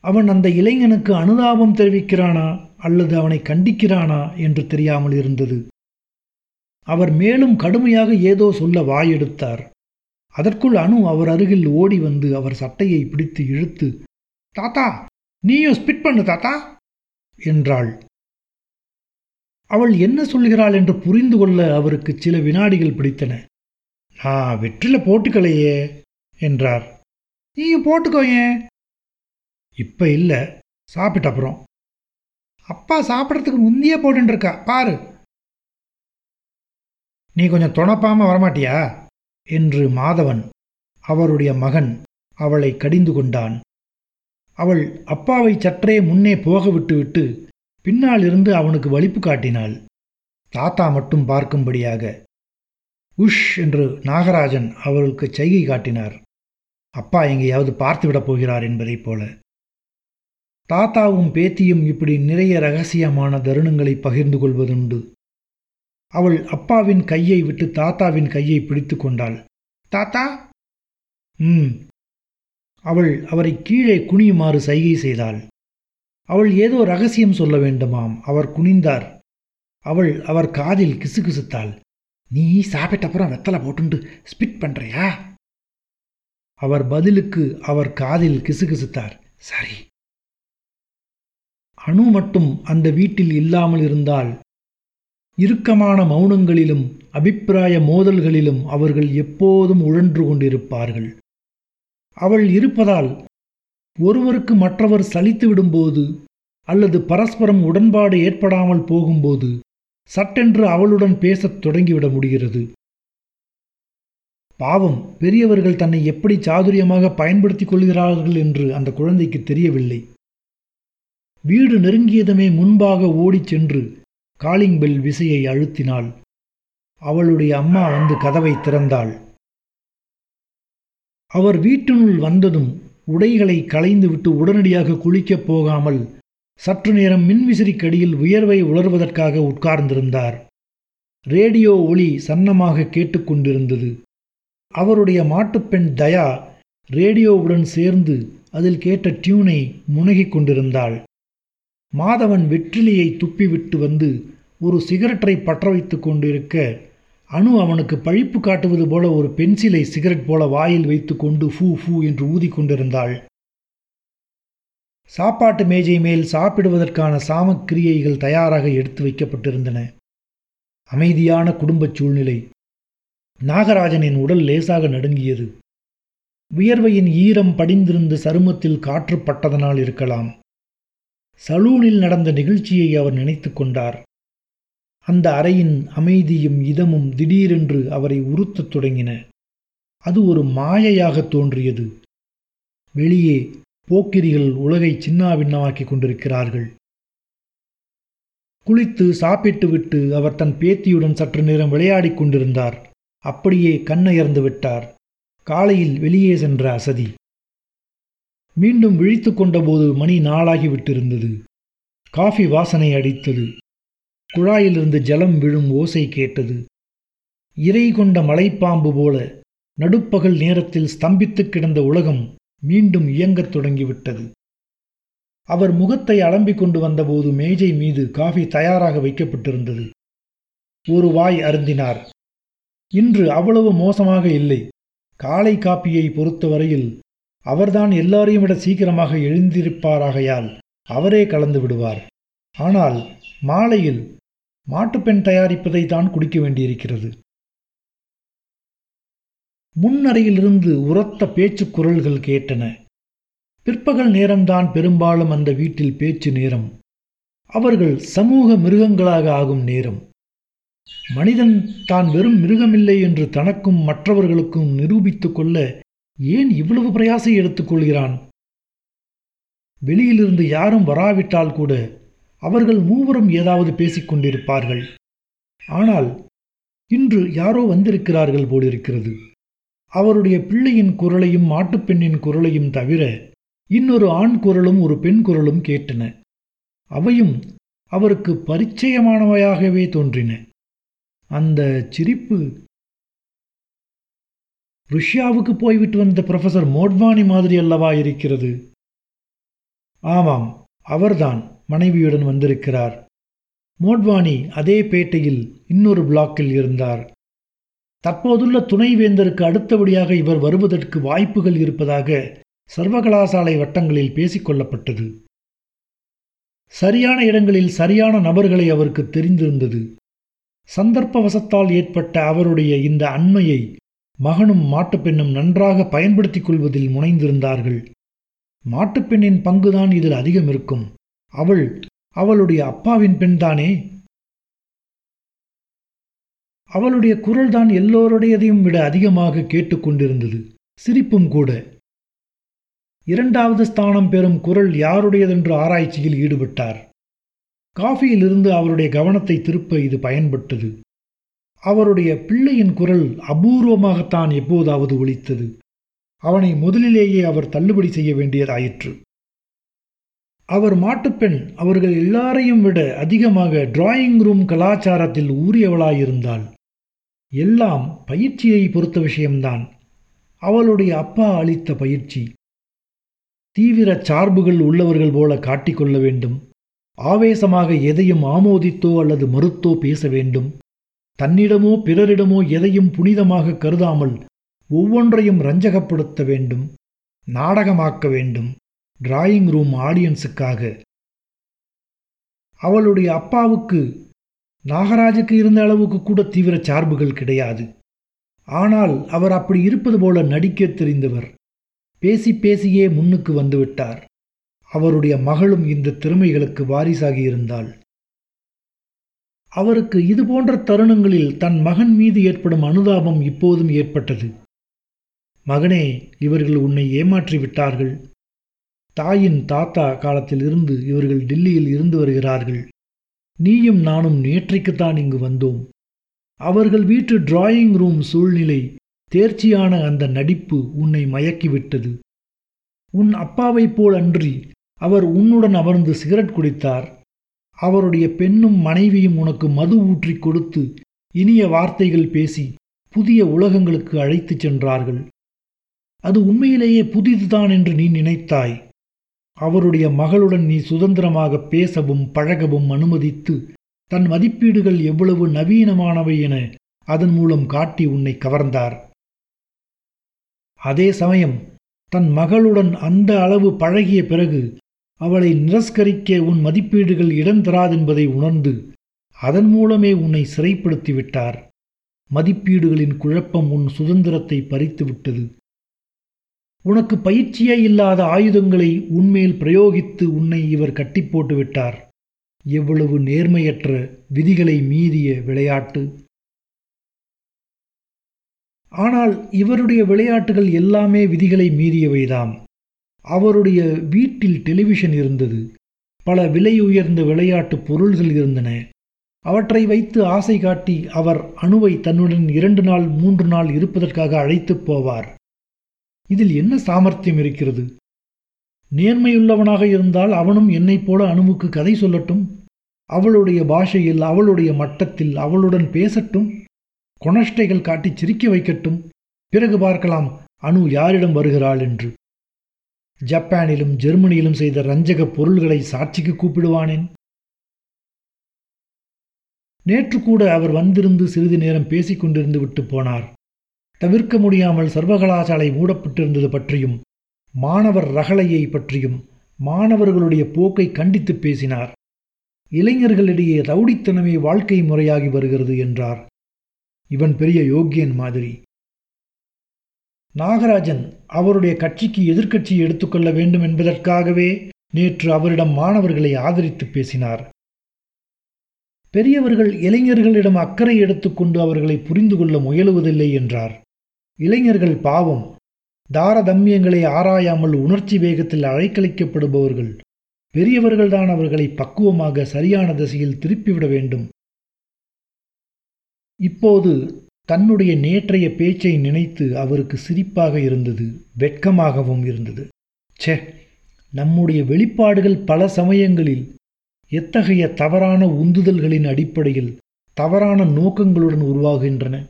அவன் அந்த இளைஞனுக்கு அனுதாபம் தெரிவிக்கிறானா? அல்லது அவனை கண்டிக்கிறானா என்று தெரியாமல் இருந்தது. அவர் மேலும் கடுமையாக ஏதோ சொல்ல வாயெடுத்தார். அதற்குள் அணு அவர் அருகில் ஓடி வந்து அவர் சட்டையை பிடித்து இழுத்து தாத்தா நீயும் ஸ்பிட் பண்ணு தாத்தா என்றாள். அவள் என்ன சொல்கிறாள் என்று புரிந்து கொள்ள அவருக்கு சில வினாடிகள் பிடித்தன. நான் வெற்றில போட்டுக்கலையே என்றார். நீயும் போட்டுக்கோ ஏன்? இப்ப இல்லை சாப்பிட்ட அப்புறம். அப்பா சாப்பிட்றதுக்கு முந்தியே போட்டுருக்கா பாரு. நீ கொஞ்சம் துணப்பாமல் வரமாட்டியா? என்று மாதவன் அவருடைய மகன் அவளை கடிந்து கொண்டான். அவள் அப்பாவை சற்றே முன்னே போக விட்டுவிட்டு பின்னால் இருந்து அவனுக்கு வலிப்பு காட்டினாள். தாத்தா மட்டும் பார்க்கும்படியாக. உஷ் என்று நாகராஜன் அவளுக்கு செய்கை காட்டினார். அப்பா எங்கேயாவது பார்த்துவிடப் போகிறார் என்பதைப் போல. தாத்தாவும் பேத்தியும் இப்படி நிறைய ரகசியமான தருணங்களை பகிர்ந்து கொள்வதுண்டு. அவள் அப்பாவின் கையை விட்டு தாத்தாவின் கையை பிடித்து கொண்டாள். தாத்தா! ம். அவள் அவரை கீழே குனியுமாறு சைகை செய்தாள். அவள் ஏதோ ரகசியம் சொல்ல வேண்டுமாம். அவர் குனிந்தார். அவள் அவர் காதில் கிசுகிசுத்தாள். நீ சாப்பிட்டப்புறம் வெத்தலை போட்டுண்டு. ஸ்பிட் பண்றியா? அவர் பதிலுக்கு அவர் காதில் கிசுகிசுத்தார். சரி. அணு மட்டும் அந்த வீட்டில் இல்லாமல் இருந்தால் இறுக்கமான மௌனங்களிலும் அபிப்பிராய மோதல்களிலும் அவர்கள் எப்போதும் உழன்று கொண்டிருப்பார்கள். அவள் இருப்பதால் ஒருவருக்கு மற்றவர் சலித்து விடும்போது அல்லது பரஸ்பரம் உடன்பாடு ஏற்படாமல் போகும்போது சட்டென்று அவளுடன் பேசத் தொடங்கிவிட முடிகிறது. பாவம் பெரியவர்கள் தன்னை எப்படி சாதுரியமாக பயன்படுத்திக் கொள்கிறார்கள் என்று அந்த குழந்தைக்கு தெரியவில்லை. வீடு நெருங்கியதுமே முன்பாக ஓடிச் சென்று காலிங் பெல் விசையை அழுத்தினாள். அவளுடைய அம்மா வந்து கதவை திறந்தாள். அவர் வீட்டினுள் வந்ததும் உடைகளை களைந்துவிட்டு உடனடியாக குளிக்கப் போகாமல் சற்று நேரம் மின்விசிறிக்கடியில் உயர்வை உலர்வதற்காக உட்கார்ந்திருந்தார். ரேடியோ ஒளி சன்னமாக கேட்டுக்கொண்டிருந்தது அவருடைய மாட்டுப்பெண் தயா ரேடியோவுடன் சேர்ந்து அதில் கேட்ட டியூனை முனகிக் கொண்டிருந்தாள். மாதவன் வெற்றிலையை துப்பிவிட்டு வந்து ஒரு சிகரெட்டை பற்ற வைத்து கொண்டிருக்க அணு அவனுக்கு பழிப்பு காட்டுவது போல ஒரு பென்சிலை சிகரெட் போல வாயில் வைத்துக்கொண்டு ஃபூ ஃபூ என்று ஊதி கொண்டிருந்தாள். சாப்பாட்டு மேஜை மேல் சாப்பிடுவதற்கான சாமக்கிரியைகள் தயாராக எடுத்து வைக்கப்பட்டிருந்தன. அமைதியான குடும்பச் சூழ்நிலை. நாகராஜனின் உடல் லேசாக நடுங்கியது. வியர்வையின் ஈரம் படிந்திருந்த சருமத்தில் காற்று பட்டதனால் இருக்கலாம். சலூனில் நடந்த நிகழ்ச்சியை அவர் நினைத்து கொண்டார். அந்த அறையின் அமைதியும் இதமும் திடீரென்று அவரை உறுத்தத் தொடங்கின. அது ஒரு மாயையாக தோன்றியது. வெளியே போக்கிரிகள் உலகை சின்னாபின்னமாக்கிக் கொண்டிருக்கிறார்கள். குளித்து சாப்பிட்டுவிட்டு அவர் தன் பேத்தியுடன் சற்று நேரம் விளையாடிக் கொண்டிருந்தார். அப்படியே கண்ணயர்ந்து விட்டார். காலையில் வெளியே சென்ற அசதி. மீண்டும் விழித்து கொண்டபோது மணி நாளாகி விட்டிருந்தது. காஃபி வாசனை அடித்தது. குழாயிலிருந்து ஜலம் விழும் ஓசை கேட்டது. இறை கொண்ட மலைப்பாம்பு போல நடுப்பகல் நேரத்தில் ஸ்தம்பித்து கிடந்த உலகம் மீண்டும் இயங்கத் தொடங்கிவிட்டது. அவர் முகத்தை அலம்பிக் கொண்டு வந்தபோது மேஜை மீது காஃபி தயாராக வைக்கப்பட்டிருந்தது. ஒரு வாய் அருந்தினார். இன்று அவ்வளவு மோசமாக இல்லை. காலை காப்பியை பொறுத்தவரையில் அவர்தான் எல்லாரையும் விட சீக்கிரமாக எழுந்திருப்பாராகையால் அவரே கலந்து விடுவார். ஆனால் மாலையில் மாட்டுப்பெண் தயாரிப்பதை தான் குடிக்க வேண்டியிருக்கிறது. முன்னறையிலிருந்து உரத்த பேச்சு குரல்கள் கேட்டன. பிற்பகல் நேரம்தான் பெரும்பாலும் அந்த வீட்டில் பேச்சு நேரம். அவர்கள் சமூக மிருகங்களாக ஆகும் நேரம். மனிதன் தான் வெறும் மிருகமில்லை என்று தனக்கும் மற்றவர்களுக்கும் நிரூபித்துக்கொள்ள ஏன் இவ்வளவு பிரயாசை எடுத்துக்கொள்கிறான் வெளியிலிருந்து யாரும் வராவிட்டால் கூட அவர்கள் மூவரும் ஏதாவது பேசிக்கொண்டிருப்பார்கள் ஆனால் இன்று யாரோ வந்திருக்கிறார்கள் போலிருக்கிறது. அவருடைய பிள்ளையின் குரலையும் மாட்டுப்பெண்ணின் குரலையும் தவிர இன்னொரு ஆண் குரலும் ஒரு பெண் குரலும் கேட்டன. அவையும் அவருக்கு பரிச்சயமானவையாகவே தோன்றின. அந்த சிரிப்பு ருஷ்யாவுக்கு போய்விட்டு வந்த ப்ரொஃபசர் மோட்வானி மாதிரி அல்லவா இருக்கிறது? ஆமாம் அவர்தான் மனைவியுடன் வந்திருக்கிறார். மோட்வானி அதே பேட்டையில் இன்னொரு பிளாக்கில் இருந்தார். தற்போதுள்ள துணைவேந்தருக்கு அடுத்தபடியாக இவர் வருவதற்கு வாய்ப்புகள் இருப்பதாக சர்வகலாசாலை வட்டங்களில் பேசிக்கொள்ளப்பட்டது. சரியான இடங்களில் சரியான நபர்களை அவருக்கு தெரிந்திருந்தது. சந்தர்ப்பவசத்தால் ஏற்பட்ட அவருடைய இந்த அண்மையை மகனும் மாட்டுப்பெண்ணும் நன்றாக பயன்படுத்திக் கொள்வதில் முனைந்திருந்தார்கள். மாட்டுப்பெண்ணின் பங்குதான் இதில் அதிகம் இருக்கும். அவள் அவளுடைய அப்பாவின் பெண்தானே? அவளுடைய குரல்தான் எல்லோருடையதையும் விட அதிகமாக கேட்டுக்கொண்டிருந்தது சிரிப்பும் கூட. இரண்டாவது ஸ்தானம் பெறும் குரல் யாருடையதென்று ஆராய்ச்சியில் ஈடுபட்டார். காஃபியிலிருந்து அவருடைய கவனத்தை திருப்ப இது பயன்பட்டது. அவருடைய பிள்ளையின் குரல் அபூர்வமாகத்தான் எப்போதாவது ஒலித்தது. அவனை முதலிலேயே அவர் தள்ளுபடி செய்ய வேண்டியதாயிற்று. அவர் மாட்டுப்பெண் அவர்கள் எல்லாரையும் விட அதிகமாக டிராயிங் ரூம் கலாச்சாரத்தில் ஊறியவளாயிருந்தாள். எல்லாம் பயிற்சியை பொறுத்த விஷயம்தான். அவளுடைய அப்பா அளித்த பயிற்சி. தீவிர சார்புகள் உள்ளவர்கள் போல காட்டிக்கொள்ள வேண்டும். ஆவேசமாக எதையும் ஆமோதித்தோ அல்லது மறுத்தோ பேச வேண்டும். தன்னிடமோ பிறரிடமோ எதையும் புனிதமாக கருதாமல் ஒவ்வொன்றையும் ரஞ்சகப்படுத்த வேண்டும் நாடகமாக்க வேண்டும். டிராயிங் ரூம் ஆடியன்ஸுக்காக அவளுடைய அப்பாவுக்கு நாகராஜுக்கு இருந்த அளவுக்கு கூட தீவிர சார்புகள் கிடையாது. ஆனால் அவர் அப்படி இருப்பது போல நடிக்க தெரிந்தவர். பேசி பேசியே முன்னுக்கு வந்துவிட்டார். அவருடைய மகளும் இந்த திறமைகளுக்கு வாரிசாகி இருந்தாள். அவருக்கு இது போன்ற தருணங்களில் தன் மகன் மீது ஏற்படும் அனுதாபம் இப்போதும் ஏற்பட்டது. மகனே இவர்கள் உன்னை ஏமாற்றி விட்டார்கள். தாயின் தாத்தா காலத்தில் இருந்து இவர்கள் டில்லியில் இருந்து வருகிறார்கள். நீயும் நானும் நேற்றைக்குத்தான் இங்கு வந்தோம். அவர்கள் வீட்டு டிராயிங் ரூம் சூழ்நிலை தேர்ச்சியான அந்த நடிப்பு உன்னை மயக்கிவிட்டது. உன் அப்பாவைப் போல் அன்றி அவர் உன்னுடன் அமர்ந்து சிகரெட் குடித்தார். அவருடைய பெண்ணும் மனைவியும் உனக்கு மது ஊற்றி கொடுத்து இனிய வார்த்தைகள் பேசி புதிய உலகங்களுக்கு அழைத்துச் சென்றார்கள். அது உண்மையிலேயே புதிதுதான் என்று நீ நினைத்தாய். அவருடைய மகளுடன் நீ சுதந்திரமாக பேசவும் பழகவும் அனுமதித்து தன் மதிப்பீடுகள் எவ்வளவு நவீனமானவை என அதன் மூலம் காட்டி உன்னை கவர்ந்தார். அதே சமயம் தன் மகளுடன் அந்த அளவு பழகிய பிறகு அவளை நிரஸ்கரிக்க உன் மதிப்பீடுகள் இடம் தராதென்பதை உணர்ந்து அதன் மூலமே உன்னை சிறைப்படுத்தி விட்டார் மதிப்பீடுகளின் குழப்பம் உன் சுதந்திரத்தை பறித்துவிட்டது. உனக்கு பயிற்சியே இல்லாத ஆயுதங்களை உன்மேல் பிரயோகித்து உன்னை இவர் கட்டி போட்டுவிட்டார். எவ்வளவு நேர்மையற்ற விதிகளை மீறிய விளையாட்டு. ஆனால் இவருடைய விளையாட்டுகள் எல்லாமே விதிகளை மீறியவைதாம். அவருடைய வீட்டில் டெலிவிஷன் இருந்தது. பல விலை உயர்ந்த விளையாட்டு பொருள்கள் இருந்தன. அவற்றை வைத்து ஆசை காட்டி அவர் அணுவை தன்னுடன் இரண்டு நாள் மூன்று நாள் இருப்பதற்காக அழைத்துப் போவார். இதில் என்ன சாமர்த்தியம் இருக்கிறது? நேர்மையுள்ளவனாக இருந்தால் அவனும் என்னைப் போல அணுவுக்கு கதை சொல்லட்டும்? அவளுடைய பாஷையில் அவளுடைய மட்டத்தில் அவளுடன் பேசட்டும்? கொணஷ்டைகள் காட்டி சிரிக்க வைக்கட்டும்? பிறகு பார்க்கலாம் அணு யாரிடம் வருகிறாள் என்று. ஜப்பானிலும் ஜெர்மனியிலும் செய்த ரஞ்சக பொருள்களை சாட்சிக்கு கூப்பிடுவானேன்? நேற்று கூட அவர் வந்திருந்து சிறிது நேரம் பேசிக் கொண்டிருந்து விட்டு போனார். தவிர்க்க முடியாமல் சர்வகலாசாலை மூடப்பட்டிருந்தது பற்றியும் மாணவர் ரகளையை பற்றியும் மாணவர்களுடைய போக்கை கண்டித்து பேசினார். இளைஞர்களிடையே ரவுடித்தனமே வாழ்க்கை முறையாகி வருகிறது என்றார். இவன் பெரிய யோக்கியன் மாதிரி. நாகராஜன் அவருடைய கட்சிக்கு எதிர்க்கட்சியை எடுத்துக்கொள்ள வேண்டும் என்பதற்காகவே நேற்று அவரிடம் மாணவர்களை ஆதரித்து பேசினார். பெரியவர்கள் இளைஞர்களிடம் அக்கறை எடுத்துக்கொண்டு அவர்களை புரிந்து கொள்ள முயலுவதில்லை என்றார். இளைஞர்கள் பாவம். தாரதமியங்களை ஆராயாமல் உணர்ச்சி வேகத்தில் அழைக்கழிக்கப்படுபவர்கள். பெரியவர்கள்தான் அவர்களை பக்குவமாக சரியான திசையில் திருப்பிவிட வேண்டும். இப்போது தன்னுடைய நேற்றைய பேச்சை நினைத்து அவருக்கு சிரிப்பாக இருந்தது வெட்கமாகவும் இருந்தது. ச்சே நம்முடைய வெளிப்பாடுகள் பல சமயங்களில் எத்தகைய தவறான உந்துதல்களின் அடிப்படையில் தவறான நோக்கங்களுடன் உருவாகின்றன?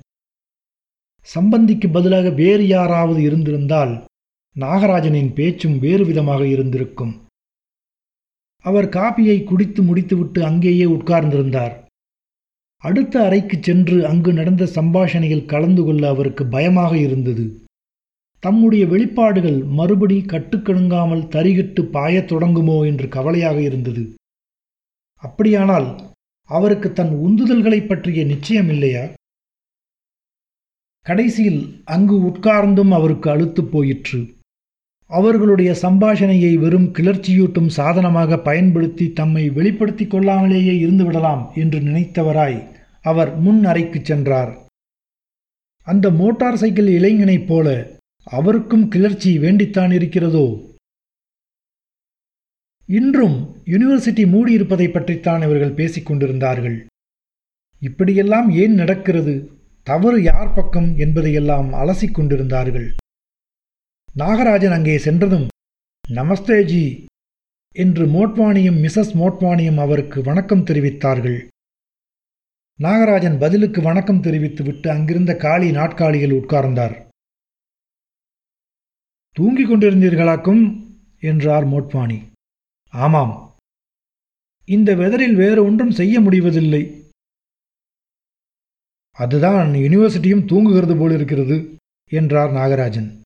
சம்பந்திக்கு பதிலாக வேறு யாராவது இருந்திருந்தால் நாகராஜனின் பேச்சும் வேறு விதமாக இருந்திருக்கும். அவர் காபியை குடித்து முடித்துவிட்டு அங்கேயே உட்கார்ந்திருந்தார். அடுத்த அறைக்கு சென்று அங்கு நடந்த சம்பாஷணையில் கலந்து கொள்ள அவருக்கு பயமாக இருந்தது. தம்முடைய வெளிப்பாடுகள் மறுபடி கட்டுக்கணுங்காமல் தரிகிட்டு பாயத் தொடங்குமோ என்று கவலையாக இருந்தது. அப்படியானால் அவருக்கு தன் உந்துதல்களைப் பற்றிய நிச்சயம் இல்லையா? கடைசியில் அங்கு உட்கார்ந்தும் அவருக்கு அழுத்துப் போயிற்று. அவர்களுடைய சம்பாஷணையை வெறும் கிளர்ச்சியூட்டும் சாதனமாக பயன்படுத்தி தம்மை வெளிப்படுத்திக் கொள்ளாமலேயே இருந்துவிடலாம் என்று நினைத்தவராய் அவர் முன் அறைக்கு சென்றார். அந்த மோட்டார் சைக்கிள் இளைஞனைப் போல அவருக்கும் கிளர்ச்சி வேண்டித்தான் இருக்கிறதோ? இன்றும் யூனிவர்சிட்டி மூடியிருப்பதை பற்றித்தான் இவர்கள் பேசிக் கொண்டிருந்தார்கள். இப்படியெல்லாம் ஏன் நடக்கிறது? தவறு யார் பக்கம் என்பதையெல்லாம் அலசிக் கொண்டிருந்தார்கள். நாகராஜன் அங்கே சென்றதும் நமஸ்தே ஜி என்று மோட்வானியும் மிசஸ் மோட்வானியும் அவருக்கு வணக்கம் தெரிவித்தார்கள். நாகராஜன் பதிலுக்கு வணக்கம் தெரிவித்துவிட்டு அங்கிருந்த காளி நாட்காலியில் உட்கார்ந்தார். தூங்கிக் கொண்டிருந்தீர்களாக்கும்? என்றார் மோட்வானி ஆமாம். இந்த வெதரில் வேறு ஒன்றும் செய்ய முடிவதில்லை. அதுதான் யூனிவர்சிட்டியும் தூங்குகிறது போல் இருக்கிறது என்றார் நாகராஜன்.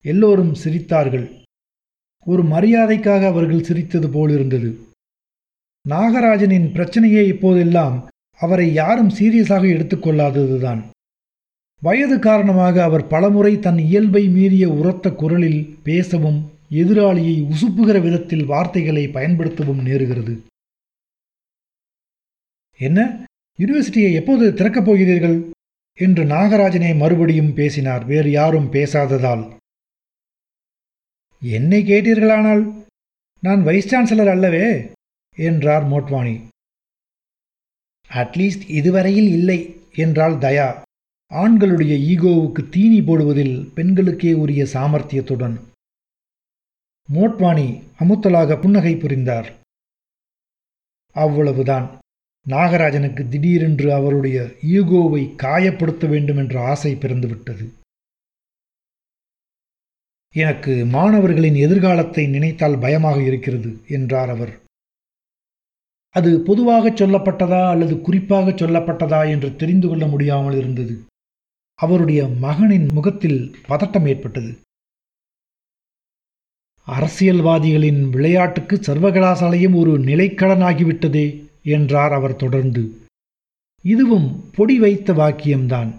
எல்லோரும் சிரித்தார்கள். ஒரு மரியாதைக்காக அவர்கள் சிரித்தது போல் இருந்தது நாகராஜனின் பிரச்சனையே இப்போதெல்லாம் அவரை யாரும் சீரியஸாக எடுத்துக்கொள்ளாததுதான். வயது காரணமாக அவர் பலமுறை தன் இயல்பை மீறிய உரத்த குரலில் பேசவும் எதிராளியை உசுப்புகிற விதத்தில் வார்த்தைகளை பயன்படுத்தவும் நேருகிறது. என்ன? யூனிவர்சிட்டியை எப்போது திறக்கப் போகிறீர்கள்? என்று நாகராஜனே மறுபடியும் பேசினார். வேறு யாரும் பேசாததால். என்னை கேட்டீர்களானால் நான் வைஸ் சான்சலர் அல்லவே? என்றார் மோட்வானி அட்லீஸ்ட் இதுவரையில் இல்லை என்றாள் தயா. ஆண்களுடைய ஈகோவுக்கு தீனி போடுவதில் பெண்களுக்கே உரிய சாமர்த்தியத்துடன். மோட்வானி அமுத்தலாக புன்னகை புரிந்தார். அவ்வளவுதான். நாகராஜனுக்கு திடீரென்று அவருடைய ஈகோவை காயப்படுத்த வேண்டும் என்ற ஆசை பிறந்துவிட்டது. எனக்கு மாணவர்களின் எதிர்காலத்தை நினைத்தால் பயமாக இருக்கிறது என்றார் அவர். அது பொதுவாக சொல்லப்பட்டதா அல்லது குறிப்பாக சொல்லப்பட்டதா என்று தெரிந்து கொள்ள முடியாமல் இருந்தது. அவருடைய மகனின் முகத்தில் பதட்டம் ஏற்பட்டது. அரசியல்வாதிகளின் விளையாட்டுக்கு சர்வகலாசாலையும் ஒரு நிலைக்கடனாகிவிட்டதே என்றார் அவர் தொடர்ந்து. இதுவும் பொடி வைத்த வாக்கியம்தான்.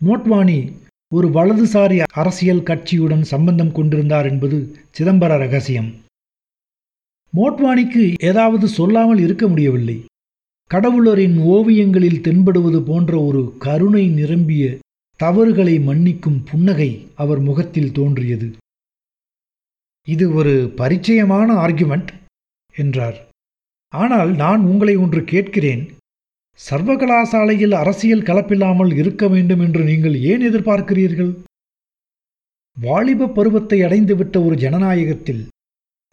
மோட்வானி ஒரு வலதுசாரி அரசியல் கட்சியுடன் சம்பந்தம் கொண்டிருந்தார் என்பது சிதம்பர ரகசியம். மோட்வானிக்கு ஏதாவது சொல்லாமல் இருக்க முடியவில்லை. கடவுளரின் ஓவியங்களில் தென்படுவது போன்ற ஒரு கருணை நிரம்பிய தவறுகளை மன்னிக்கும் புன்னகை அவர் முகத்தில் தோன்றியது. இது ஒரு பரிச்சயமான ஆர்குமெண்ட் என்றார். ஆனால் நான் உங்களை ஒன்று கேட்கிறேன். சர்வகலாசாலையில் அரசியல் கலப்பில்லாமல் இருக்க வேண்டும் என்று நீங்கள் ஏன் எதிர்பார்க்கிறீர்கள்? வாலிப பருவத்தை அடைந்துவிட்ட ஒரு ஜனநாயகத்தில்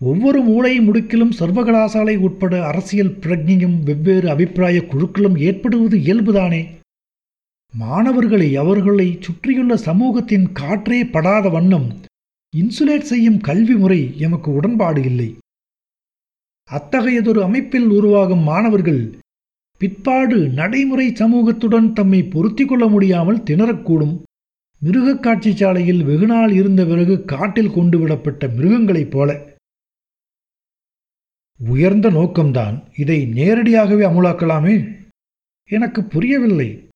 ஒவ்வொரு மூளை முடுக்கிலும் சர்வகலாசாலை உட்பட அரசியல் பிரஜையும் வெவ்வேறு அபிப்பிராய குழுக்களும் ஏற்படுவது இயல்புதானே? மாணவர்களை அவர்களை சுற்றியுள்ள சமூகத்தின் காற்றே படாத வண்ணம் இன்சுலேட் செய்யும் கல்வி முறை எமக்கு உடன்பாடு இல்லை. அத்தகையதொரு அமைப்பில் உருவாகும் மாணவர்கள் பிற்பாடு நடைமுறை சமூகத்துடன் தம்மை பொருத்திக் கொள்ள முடியாமல் திணறக்கூடும். மிருகக் காட்சி சாலையில் வெகுநாள் இருந்த பிறகு காட்டில் கொண்டு விடப்பட்ட மிருகங்களைப் போல. உயர்ந்த நோக்கம்தான் இதை நேரடியாகவே அமுலாக்கலாமே? எனக்கு புரியவில்லை.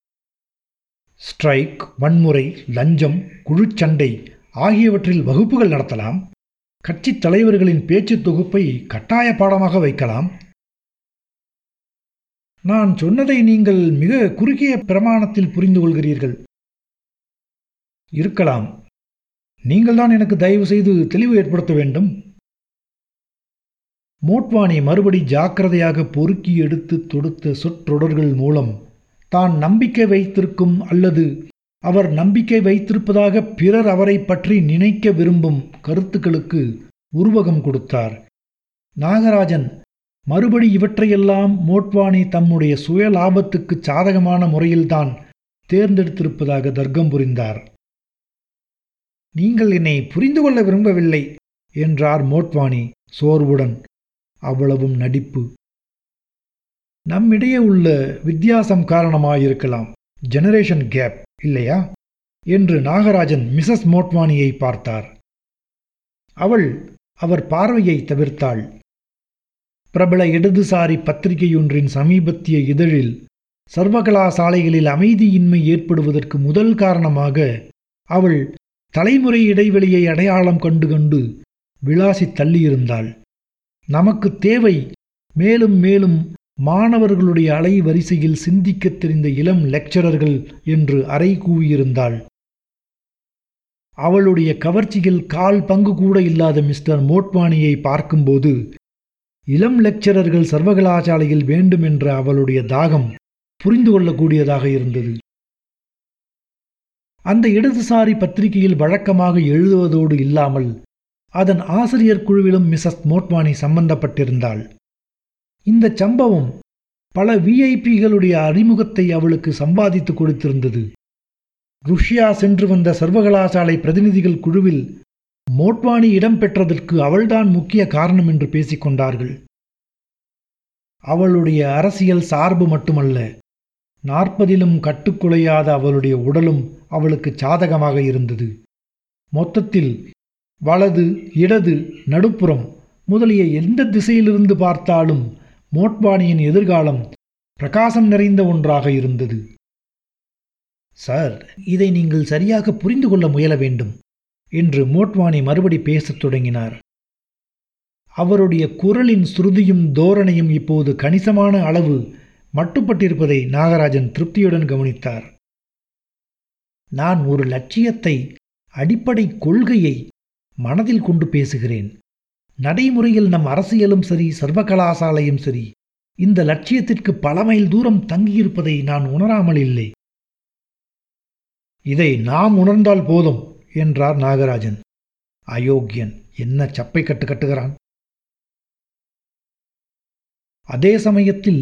ஸ்ட்ரைக் வன்முறை லஞ்சம் குழுச்சண்டை ஆகியவற்றில் வகுப்புகள் நடத்தலாம். கட்சித் தலைவர்களின் பேச்சுத் தொகுப்பை கட்டாய பாடமாக வைக்கலாம். நான் சொன்னதை நீங்கள் மிக குறுகிய பிரமாணத்தில் புரிந்து கொள்கிறீர்கள் இருக்கலாம். நீங்கள்தான் எனக்கு தயவு செய்து தெளிவு ஏற்படுத்த வேண்டும். மோட்வானி மறுபடி ஜாக்கிரதையாக பொறுக்கி எடுத்து தொடுத்த சொற்றொடர்கள் மூலம் தான் நம்பிக்கை வைத்திருக்கும் அல்லது அவர் நம்பிக்கை வைத்திருப்பதாக பிறர் அவரை பற்றி நினைக்க விரும்பும் கருத்துக்களுக்கு உருவகம் கொடுத்தார். நாகராஜன் மறுபடி இவற்றையெல்லாம் மோட்வானி தம்முடைய சுய லாபத்துக்கு சாதகமான முறையில்தான் தேர்ந்தெடுத்திருப்பதாக தர்க்கம் புரிந்தார். நீங்கள் என்னை புரிந்து கொள்ள விரும்பவில்லை என்றார் மோட்வானி சோர்வுடன். அவ்வளவும் நடிப்பு. நம்மிடையே உள்ள வித்தியாசம் காரணமாயிருக்கலாம். ஜெனரேஷன் கேப் இல்லையா? என்று நாகராஜன் மிசஸ் மோட்வானியை பார்த்தார். அவள் அவர் பார்வையை தவிர்த்தாள். பிரபல இடதுசாரி பத்திரிகையொன்றின் சமீபத்திய இதழில் சர்வகலாசாலைகளில் அமைதியின்மை ஏற்படுவதற்கு முதல் காரணமாக அவள் தலைமுறை இடைவெளியை அடையாளம் கண்டு கண்டு விளாசி தள்ளியிருந்தாள். நமக்கு தேவை மேலும் மேலும் மாணவர்களுடைய அலை வரிசையில் சிந்திக்கத் தெரிந்த இளம் லெக்சரர்கள் என்று அறை கூவியிருந்தாள். அவளுடைய கவர்ச்சியில் கால் பங்கு கூட இல்லாத மிஸ்டர் மோட்வானியை பார்க்கும்போது இளம் லெக்சரர்கள் சர்வகலாசாலையில் வேண்டும் என்ற அவளுடைய தாகம் புரிந்து கொள்ளக்கூடியதாக இருந்தது. அந்த இடதுசாரி பத்திரிகையில் வழக்கமாக எழுதுவதோடு இல்லாமல் அதன் ஆசிரியர் குழுவிலும் மிசஸ் மோட்வானி சம்பந்தப்பட்டிருந்தாள். இந்த சம்பவம் பல விஐபிகளுடைய அறிமுகத்தை அவளுக்கு சம்பாதித்து கொடுத்திருந்தது. ருஷ்யா சென்று வந்த சர்வகலாசாலை பிரதிநிதிகள் குழுவில் மோட்வானி இடம்பெற்றதற்கு அவள்தான் முக்கிய காரணம் என்று பேசிக்கொண்டார்கள் அவளுடைய அரசியல் சார்பு மட்டுமல்ல நாற்பதிலும் கட்டுக்குலையாத அவளுடைய உடலும் அவளுக்கு சாதகமாக இருந்தது. மொத்தத்தில் வலது இடது நடுப்புறம் முதலிய எந்த திசையிலிருந்து பார்த்தாலும் மோட்வானியின் எதிர்காலம் பிரகாசம் நிறைந்த ஒன்றாக இருந்தது. சார் இதை நீங்கள் சரியாக புரிந்து கொள்ள முயல வேண்டும் என்று மோட்வானி மறுபடி பேசத் தொடங்கினார். அவருடைய குரலின் சுருதியும் தோரணையும் இப்போது கணிசமான அளவு மட்டுப்பட்டிருப்பதை நாகராஜன் திருப்தியுடன் கவனித்தார். நான் ஒரு லட்சியத்தை அடிப்படை கொள்கையை மனதில் கொண்டு பேசுகிறேன். நடைமுறையில் நம் அரசியலும் சரி சர்வகலாசாலையும் சரி இந்த லட்சியத்திற்கு பல மைல் தூரம் தங்கியிருப்பதை நான் உணராமல் இல்லை. இதை நாம் உணர்ந்தால் போதும் என்றார் நாகராஜன். அயோக்கியன் என்ன சப்பை கட்டு கட்டுகிறான்? அதே சமயத்தில்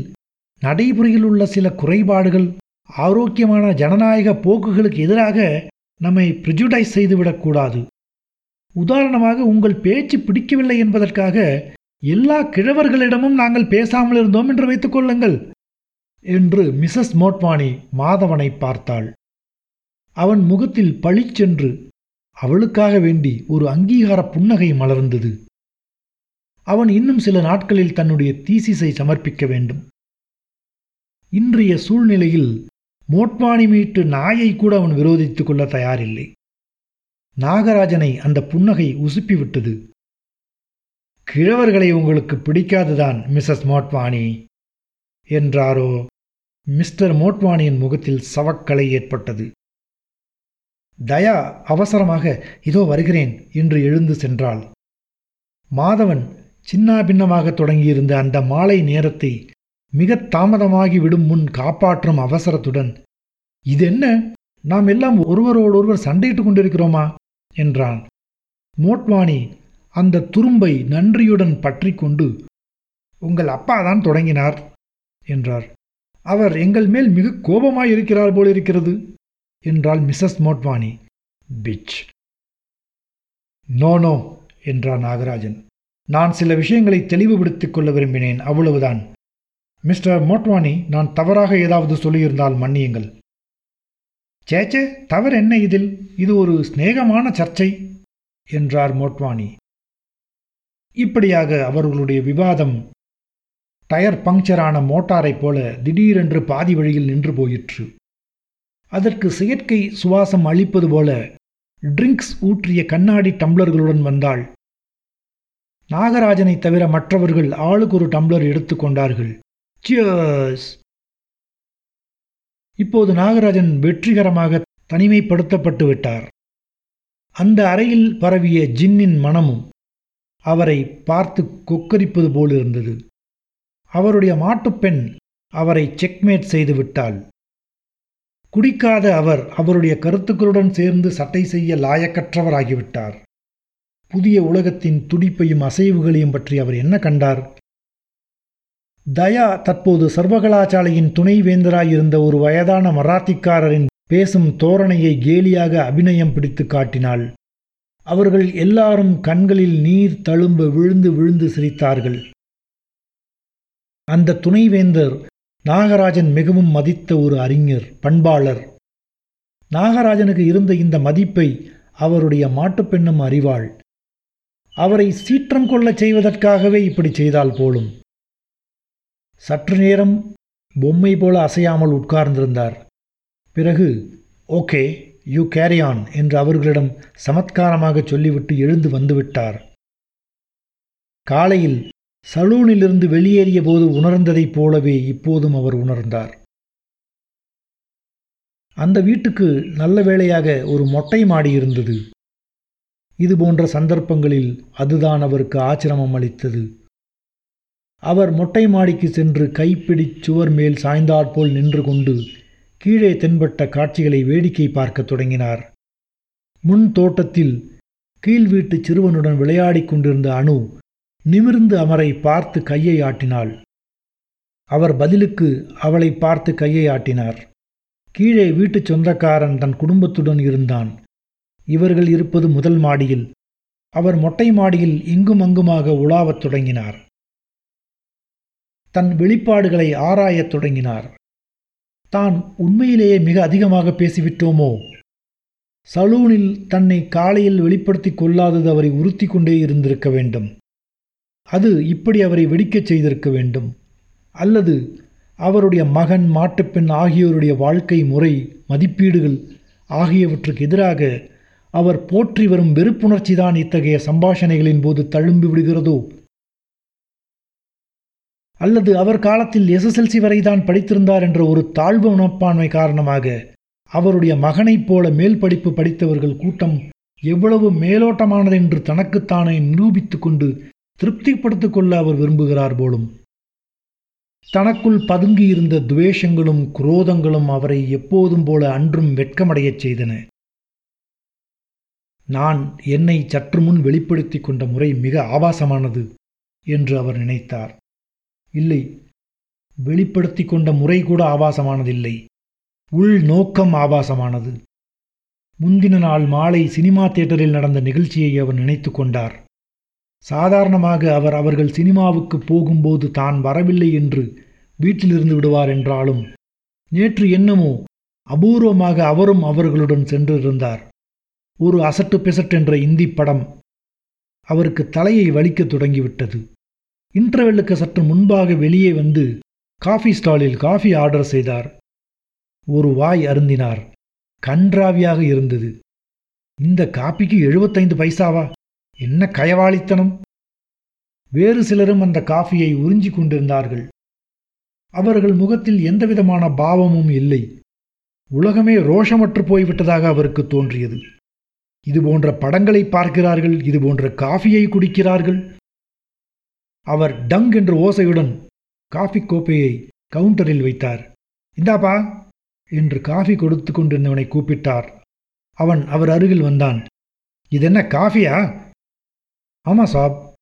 நடைமுறையில் உள்ள சில குறைபாடுகள் ஆரோக்கியமான ஜனநாயக போக்குகளுக்கு எதிராக நம்மை ப்ரிஜுடைஸ் செய்துவிடக்கூடாது உதாரணமாக உங்கள் பேச்சு பிடிக்கவில்லை என்பதற்காக எல்லா கிழவர்களிடமும் நாங்கள் பேசாமல் இருந்தோம் என்று வைத்துக் கொள்ளுங்கள் என்று மிசஸ் மோட்வானி மாதவனை பார்த்தாள். அவன் முகத்தில் பளிச்சென்று அவளுக்காக வேண்டி ஒரு அங்கீகார புன்னகை மலர்ந்தது. அவன் இன்னும் சில நாட்களில் தன்னுடைய தீசிஸை சமர்ப்பிக்க வேண்டும். இன்றைய சூழ்நிலையில் மோட்வானி மீட்டு நாயை கூட அவன் விரோதித்துக் கொள்ள தயாரில்லை. நாகராஜனை அந்த புன்னகை உசுப்பிவிட்டது. கிழவர்களை உங்களுக்கு பிடிக்காதுதான் மிஸ்ஸஸ் மோட்வானி என்றாரோ? மிஸ்டர் மோட்வானியின் முகத்தில் சவக்கலை ஏற்பட்டது. தயா அவசரமாக இதோ வருகிறேன் என்று எழுந்து சென்றாள். மாதவன் சின்னாபின்னமாக தொடங்கியிருந்த அந்த மாலை நேரத்தை மிக தாமதமாகி விடும் முன் காப்பாற்றும் அவசரத்துடன் இதென்ன? நாம் எல்லாம் ஒருவரோடொருவர் சண்டையிட்டுக் கொண்டிருக்கிறோமா? என்றான். மோட்வானி அந்த துரும்பை நன்றியுடன் பற்றி கொண்டு உங்கள் அப்பா தான் தொடங்கினார் என்றார். அவர் எங்கள் மேல் மிக கோபமாய் இருக்கிறார் போலிருக்கிறது என்றாள் Mrs Motwani. Pish! No no என்றார் நாகராஜன். நான் சில விஷயங்களை தெளிவுபடுத்திக் கொள்ள விரும்பினேன் அவ்வளவுதான். மிஸ்டர் மோட்வானி நான் தவறாக ஏதாவது சொல்லியிருந்தால் மன்னியுங்கள். சேச்சே தவறு என்ன இதில்? இது ஒரு சிநேகமான சர்ச்சை என்றார் மோட்வானி இப்படியாக அவர்களுடைய விவாதம் டயர் பங்க்சரான மோட்டாரைப் போல திடீரென்று பாதி வழியில் நின்று போயிற்று. அதற்கு செயற்கை சுவாசம் அளிப்பது போல ட்ரிங்க்ஸ் ஊற்றிய கண்ணாடி டம்ளர்களுடன் வந்தாள். நாகராஜனை தவிர மற்றவர்கள் ஆளுக்கு ஒரு டம்ளர் எடுத்துக்கொண்டார்கள் சியர்ஸ்! இப்போது நாகராஜன் வெற்றிகரமாக தனிமைப்படுத்தப்பட்டு விட்டார். அந்த அறையில் பரவிய ஜின்னின் மனமும் அவரை பார்த்து கொக்கரிப்பது போலிருந்தது அவருடைய மாட்டுப்பெண் அவரை செக்மேட் செய்து விட்டாள். குடிக்காத அவர் அவருடைய கருத்துக்களுடன் சேர்ந்து சட்டை செய்ய லாயக்கற்றவராகிவிட்டார். புதிய உலகத்தின் துடிப்பையும் அசைவுகளையும் பற்றி அவர் என்ன கண்டார்? தயா தற்போது சர்வகலாசாலையின் துணைவேந்தராயிருந்த ஒரு வயதான மராத்திக்காரரின் பேசும் தோரணையை கேலியாக அபிநயம் பிடித்து காட்டினாள். அவர்கள் எல்லாரும் கண்களில் நீர் தழும்ப விழுந்து விழுந்து சிரித்தார்கள். அந்த துணைவேந்தர் நாகராஜன் மிகவும் மதித்த ஒரு அறிஞர் பண்பாளர். நாகராஜனுக்கு இருந்த இந்த மதிப்பை அவருடைய மாட்டுப்பெண்ணும் அறிவாள். அவரை சீற்றம் கொள்ளச் செய்வதற்காகவே இப்படி செய்தால் போலும். சற்று நேரம் பொம்மை போல அசையாமல் உட்கார்ந்திருந்தார். பிறகு ஓகே யூ கேரி ஆன் என்று அவர்களிடம் சமத்காரமாக சொல்லிவிட்டு எழுந்து வந்துவிட்டார். காலையில் சலூனிலிருந்து வெளியேறிய போது உணர்ந்ததைப் போலவே இப்போதும் அவர் உணர்ந்தார். அந்த வீட்டுக்கு நல்ல வேளையாக ஒரு மொட்டை மாடி இருந்தது. இது போன்ற சந்தர்ப்பங்களில் அதுதான் அவருக்கு ஆச்சிரமம் அளித்தது. அவர் மொட்டை மாடிக்கு சென்று கைப்பிடிச் சுவர் மேல் சாய்ந்தாற்போல் நின்று கொண்டு கீழே தென்பட்ட காட்சிகளை வேடிக்கை பார்க்கத் தொடங்கினார். முன் தோட்டத்தில் கீழ் வீட்டு சிறுவனுடன் விளையாடிக் கொண்டிருந்த அணு நிமிர்ந்து அவரை பார்த்து கையை ஆட்டினாள். அவர் பதிலுக்கு அவளை பார்த்து கையை ஆட்டினார். கீழே வீட்டுச் சொந்தக்காரன் தன் குடும்பத்துடன் இருந்தான். இவர்கள் இருப்பது முதல் மாடியில். அவர் மொட்டை மாடியில் இங்கும் அங்குமாக உலாவத் தொடங்கினார். தன் வெளிப்பாடுகளை ஆராயத் தொடங்கினார். தான் உண்மையிலேயே மிக அதிகமாக பேசிவிட்டோமோ? சலூனில் தன்னை காலையில் வெளிப்படுத்திக் கொள்ளாதது அவரை உறுத்தி கொண்டே இருந்திருக்க வேண்டும். அது இப்படி அவரை வெடிக்கச் செய்திருக்க வேண்டும். அல்லது அவருடைய மகன் மாட்டுப்பெண் ஆகியோருடைய வாழ்க்கை முறை மதிப்பீடுகள் ஆகியவற்றுக்கு எதிராக அவர் போற்றி வரும் வெறுப்புணர்ச்சிதான் இத்தகைய சம்பாஷணைகளின் போது தழும்பி விடுகிறதோ? அல்லது அவர் காலத்தில் எஸ்எஸ்எல்சி வரைதான் படித்திருந்தார் என்ற ஒரு தாழ்வு மனப்பான்மை காரணமாக அவருடைய மகனைப் போல மேல் படிப்பு படித்தவர்கள் கூட்டம் எவ்வளவு மேலோட்டமானது என்று தனக்குத்தானே நிரூபித்துக் கொண்டு திருப்திப்படுத்திக் கொள்ள அவர் விரும்புகிறார் போலும். தனக்குள் பதுங்கியிருந்த துவேஷங்களும் குரோதங்களும் அவரை எப்போதும் போல அன்றும் வெட்கமடையச் செய்தன. நான் என்னை சற்று முன் வெளிப்படுத்திக் கொண்ட முறை மிக ஆபாசமானது என்று அவர் நினைத்தார். இல்லை. வெளிப்படுத்தி கொண்ட முறை கூட ஆபாசமானதில்லை. உள் நோக்கம் ஆபாசமானது. முந்தின நாள் மாலை சினிமா தியேட்டரில் நடந்த நிகழ்ச்சியை அவர் நினைத்து கொண்டார். சாதாரணமாக அவர் அவர்கள் சினிமாவுக்கு போகும்போது தான் வரவில்லை என்று வீட்டிலிருந்து விடுவார் என்றாலும் நேற்று என்னமோ அபூர்வமாக அவரும் அவர்களுடன் சென்றிருந்தார். ஒரு அசட்டு பிசட்டென்ற என்ற இந்தி படம் அவருக்கு தலையை வலிக்கத் தொடங்கிவிட்டது. இன்டர்வெல்லுக்கு சற்று முன்பாக வெளியே வந்து காஃபி ஸ்டாலில் காஃபி ஆர்டர் செய்தார். ஒரு வாய் அருந்தினார். கன்றாவியாக இருந்தது. இந்த காப்பிக்கு எழுபத்தைந்து பைசாவா? என்ன கயவாளித்தனம்? வேறு சிலரும் அந்த காஃபியை உறிஞ்சிக் கொண்டிருந்தார்கள். அவர்கள் முகத்தில் எந்தவிதமான பாவமும் இல்லை. உலகமே ரோஷமற்று போய்விட்டதாக அவருக்கு தோன்றியது. இது போன்ற படங்களை பார்க்கிறார்கள் இது போன்ற காஃபியை குடிக்கிறார்கள். அவர் டங் என்ற ஓசையுடன் காஃபி கோப்பையை கவுண்டரில் வைத்தார். இந்தாப்பா என்று காஃபி கொடுத்து கொண்டிருந்தவனை கூப்பிட்டார். அவன் அவர் அருகில் வந்தான். இது என்ன காஃபியா ஆமாம் சாப்.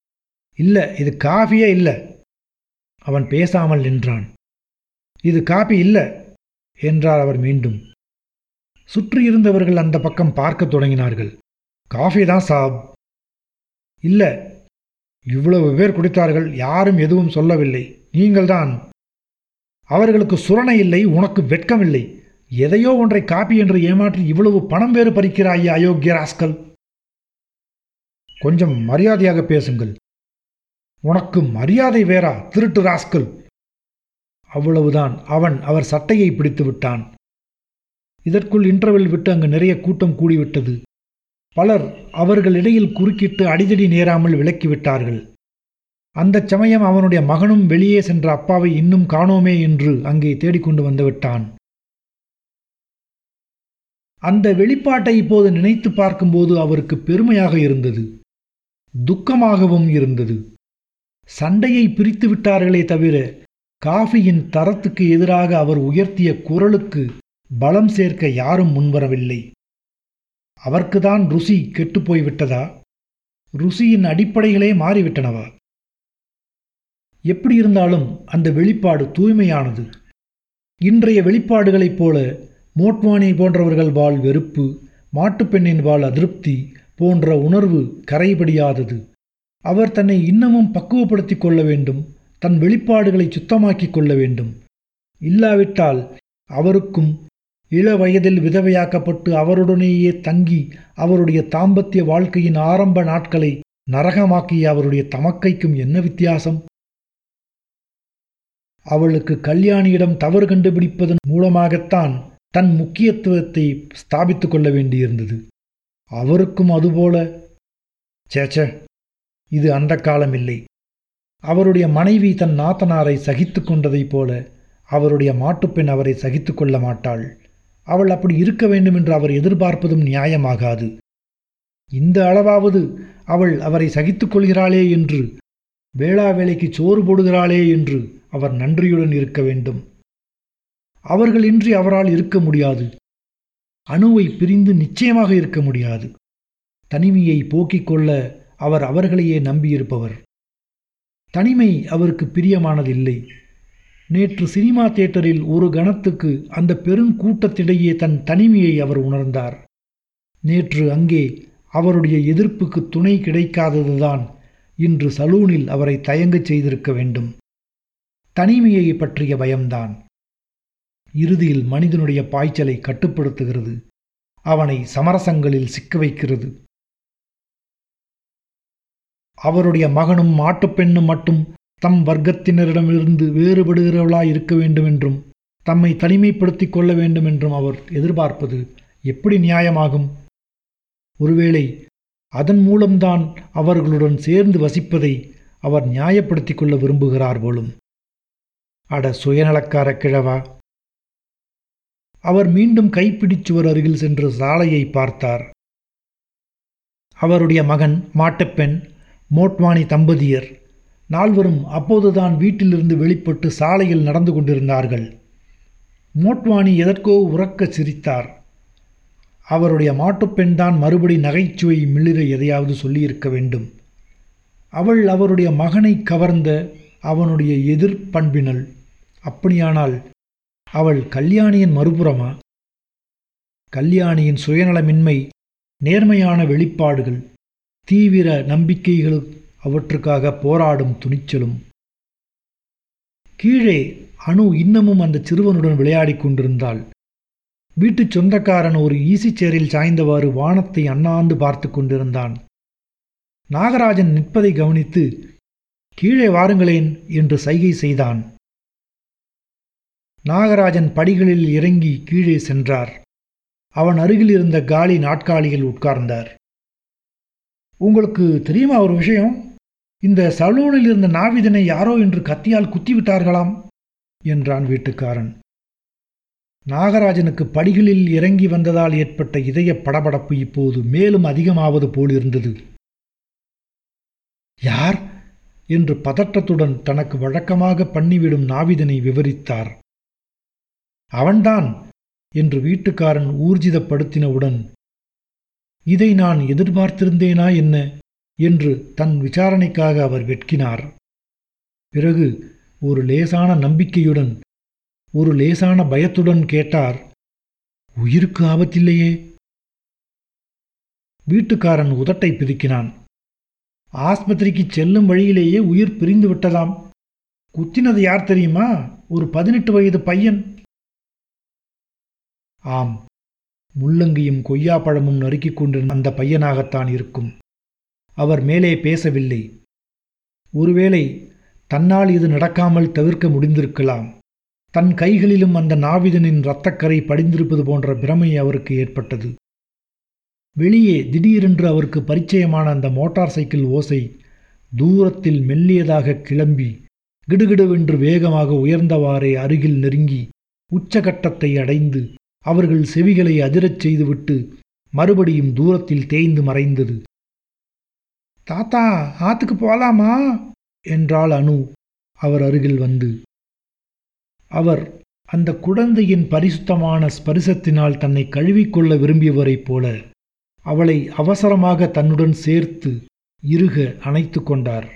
இல்லை இது காஃபியே இல்லை. அவன் பேசாமல் நின்றான். இது காபி இல்லை என்றார் அவர் மீண்டும். சுற்றி இருந்தவர்கள் அந்த பக்கம் பார்க்கத் தொடங்கினார்கள். காஃபி தான் சாப். இல்லை இவ்வளவு பேர் குடித்தார்கள் யாரும் எதுவும் சொல்லவில்லை. நீங்கள்தான். அவர்களுக்கு சுரணை இல்லை உனக்கு வெட்கமில்லை எதையோ ஒன்றை காப்பி என்று ஏமாற்றி இவ்வளவு பணம் வேறு பறிக்கிறாயே அயோக்கிய ராஸ்கல் கொஞ்சம் மரியாதையாக பேசுங்கள். உனக்கு மரியாதை வேறா திருட்டு ராஸ்கல். அவ்வளவுதான் அவன் அவர் சட்டையை பிடித்து விட்டான். இதற்குள் இன்டர்வெல் விட்டு அங்கு நிறைய கூட்டம் கூடிவிட்டது. பலர் அவர்களிடையில் குறுக்கிட்டு அடிதடி நேராமல் விலக்கிவிட்டார்கள். அந்த சமயம் அவனுடைய மகனும் வெளியே சென்ற அப்பாவை இன்னும் காணோமே என்று அங்கே தேடிக்கொண்டு வந்துவிட்டான். அந்த வெளிப்பாட்டை இப்போது நினைத்து பார்க்கும்போது அவருக்கு பெருமையாக இருந்தது. துக்கமாகவும் இருந்தது. சண்டையை பிரித்து விட்டார்களே தவிர காஃபியின் தரத்துக்கு எதிராக அவர் உயர்த்திய குரலுக்கு பலம் சேர்க்க யாரும் முன்வரவில்லை. அவர்க்குதான் ருசி கெட்டுப்போய் விட்டதா ருசியின் அடிப்படைகளே மாறிவிட்டனவா? எப்படி இருந்தாலும் அந்த வெளிப்பாடு தூய்மையானது. இன்றைய வெளிப்பாடுகளைப் போல மோட்வானி போன்றவர்கள் வாழ் வெறுப்பு மாட்டுப்பெண்ணின் வாழ் அதிருப்தி போன்ற உணர்வு கரைபடியாதது. அவர் தன்னை இன்னமும் பக்குவப்படுத்திக் கொள்ள வேண்டும் தன் வெளிப்பாடுகளை சுத்தமாக்கிக் கொள்ள வேண்டும். இல்லாவிட்டால் அவருக்கும் இள வயதில் விதவையாக்கப்பட்டு அவருடனேயே தங்கி அவருடைய தாம்பத்திய வாழ்க்கையின் ஆரம்ப நாட்களை நரகமாக்கிய அவருடைய தமக்கைக்கும் என்ன வித்தியாசம்? அவளுக்கு கல்யாணியிடம் தவறு கண்டுபிடிப்பதன் மூலமாகத்தான் தன் முக்கியத்துவத்தை ஸ்தாபித்துக் கொள்ள வேண்டியிருந்தது. அவருக்கும் அதுபோல. சேச்ச இது அந்த காலம் இல்லை. அவருடைய மனைவி தன் நாத்தனாரை சகித்து கொண்டதைப் போல அவருடைய மாட்டுப்பெண் அவரை சகித்து கொள்ள மாட்டாள். அவள் அப்படி இருக்க வேண்டும் என்று அவர் எதிர்பார்ப்பதும் நியாயமாகாது. இந்த அளவாவது அவள் அவரை சகித்துக்கொள்கிறாளே என்று வேளா வேலைக்கு சோறு போடுகிறாளே என்று அவர் நன்றியுடன் இருக்க வேண்டும். அவர்கள் இன்றி அவரால் இருக்க முடியாது. அணுவை பிரிந்து நிச்சயமாக இருக்க முடியாது. தனிமையை போக்கிக் கொள்ள அவர் அவர்களையே நம்பியிருப்பவர். தனிமை அவருக்கு பிரியமானதில்லை. நேற்று சினிமா தியேட்டரில் ஒரு கணத்துக்கு அந்த பெருங்கூட்டத்திடையே தன் தனிமையை அவர் உணர்ந்தார். நேற்று அங்கே அவருடைய எதிர்ப்புக்கு துணை கிடைக்காததுதான் இன்று சலூனில் அவரை தயங்கச் செய்திருக்க வேண்டும். தனிமையை பற்றிய பயம்தான். இறுதியில் மனிதனுடைய பாய்ச்சலை கட்டுப்படுத்துகிறது. அவனை சமரசங்களில் சிக்க வைக்கிறது. அவருடைய மகனும் மாட்டுப்பெண்ணும் மட்டும் தம் வர்க்கத்தினரிடமிருந்து வேறுபடுகிறவளாய் இருக்க வேண்டும் என்றும் தம்மை தனிமைப்படுத்தி கொள்ள வேண்டும் என்றும் அவர் எதிர்பார்ப்பது எப்படி நியாயமாகும்? ஒருவேளை அதன் மூலம்தான் அவர்களுடன் சேர்ந்து வசிப்பதை அவர் நியாயப்படுத்திக் கொள்ள விரும்புகிறார் போலும். அட சுயநலக்கார கிழவா! அவர் மீண்டும் கைப்பிடிச்சுவர் அருகில் சென்று சாலையை பார்த்தார். அவருடைய மகன் மாட்டுப்பெண் மோட்வானி தம்பதியர் நால்வரும் அப்போதுதான் வீட்டிலிருந்து வெளிப்பட்டு சாலையில் நடந்து கொண்டிருந்தார்கள். மோட்வானி எதற்கோ உறக்க சிரித்தார். அவருடைய மாட்டுப்பெண் தான் மறுபடி நகைச்சுவை மிளிர எதையாவது சொல்லியிருக்க வேண்டும். அவள் அவருடைய மகனை கவர்ந்த அவனுடைய எதிர்பண்பினள் அப்படியானால் அவள் கல்யாணியின் மறுபுறமா? கல்யாணியின் சுயநலமின்மை நேர்மையான வெளிப்பாடுகள் தீவிர நம்பிக்கைகளும் அவற்றுக்காக போராடும் துணிச்சலும். கீழே அணு இன்னமும் அந்த சிறுவனுடன் விளையாடிக் கொண்டிருந்தாள். வீட்டுச் சொந்தக்காரன் ஒரு ஈசிச்சேரில் சேரில் சாய்ந்தவாறு வானத்தை அண்ணாந்து பார்த்து கொண்டிருந்தான். நாகராஜன் நிற்பதை கவனித்து கீழே வாருங்களேன் என்று சைகை செய்தான். நாகராஜன் படிகளில் இறங்கி கீழே சென்றார். அவன் அருகில் இருந்த காலி நாட்காலியில் உட்கார்ந்தார். உங்களுக்கு தெரியுமா ஒரு விஷயம்? இந்த சலூனில் இருந்த நாவிதனை யாரோ என்று கத்தியால் குத்திவிட்டார்களாம்? என்றான் வீட்டுக்காரன். நாகராஜனுக்கு படிகளில் இறங்கி வந்ததால் ஏற்பட்ட இதய படபடப்பு இப்போது மேலும் அதிகமாவது போலிருந்தது. யார்? என்று பதட்டத்துடன் தனக்கு வழக்கமாக பண்ணிவிடும் நாவிதனை விவரித்தார். அவன்தான் என்று வீட்டுக்காரன் ஊர்ஜிதப்படுத்தினவுடன் இதை நான் எதிர்பார்த்திருந்தேனா என்ன? என்று தன் விசாரணைக்காக அவர் வெட்கினார். பிறகு ஒரு லேசான நம்பிக்கையுடன் ஒரு லேசான பயத்துடன் கேட்டார் உயிருக்கு ஆபத்தில்லையே? வீட்டுக்காரன் உதட்டை பிதுக்கினான். ஆஸ்பத்திரிக்கு செல்லும் வழியிலேயே உயிர் பிரிந்து விட்டதாம். குத்தினது யார் தெரியுமா? ஒரு பதினெட்டு வயது பையன். ஆம் முள்ளங்கியும் கொய்யாப்பழமும் நறுக்கிக் கொண்டிருந்த அந்த பையனாகத்தான் இருக்கும். அவர் மேலே பேசவில்லை. ஒருவேளை தன்னால் இது நடக்காமல் தவிர்க்க முடிந்திருக்கலாம். தன் கைகளிலும் அந்த நாவிதனின் இரத்தக்கரை படிந்திருப்பது போன்ற பிரமை அவருக்கு ஏற்பட்டது. வெளியே திடீரென்று அவருக்கு பரிச்சயமான அந்த மோட்டார் சைக்கிள் ஓசை தூரத்தில் மெல்லியதாக கிளம்பி கிடுகிடுவென்று வேகமாக உயர்ந்தவாறே அருகில் நெருங்கி உச்சகட்டத்தை அடைந்து அவர்கள் செவிகளை அதிரச் செய்துவிட்டு மறுபடியும் தூரத்தில் தேய்ந்து மறைந்தது. தாத்தா ஆத்துக்கு போலாமா? என்றாள் அனு. அவர் அருகில் வந்து. அவர் அந்த குழந்தையின் பரிசுத்தமான ஸ்பரிசத்தினால் தன்னை கழுவிக்கொள்ள விரும்பியவரைப் போல அவளை அவசரமாக தன்னுடன் சேர்த்து இருக அணைத்து கொண்டார்.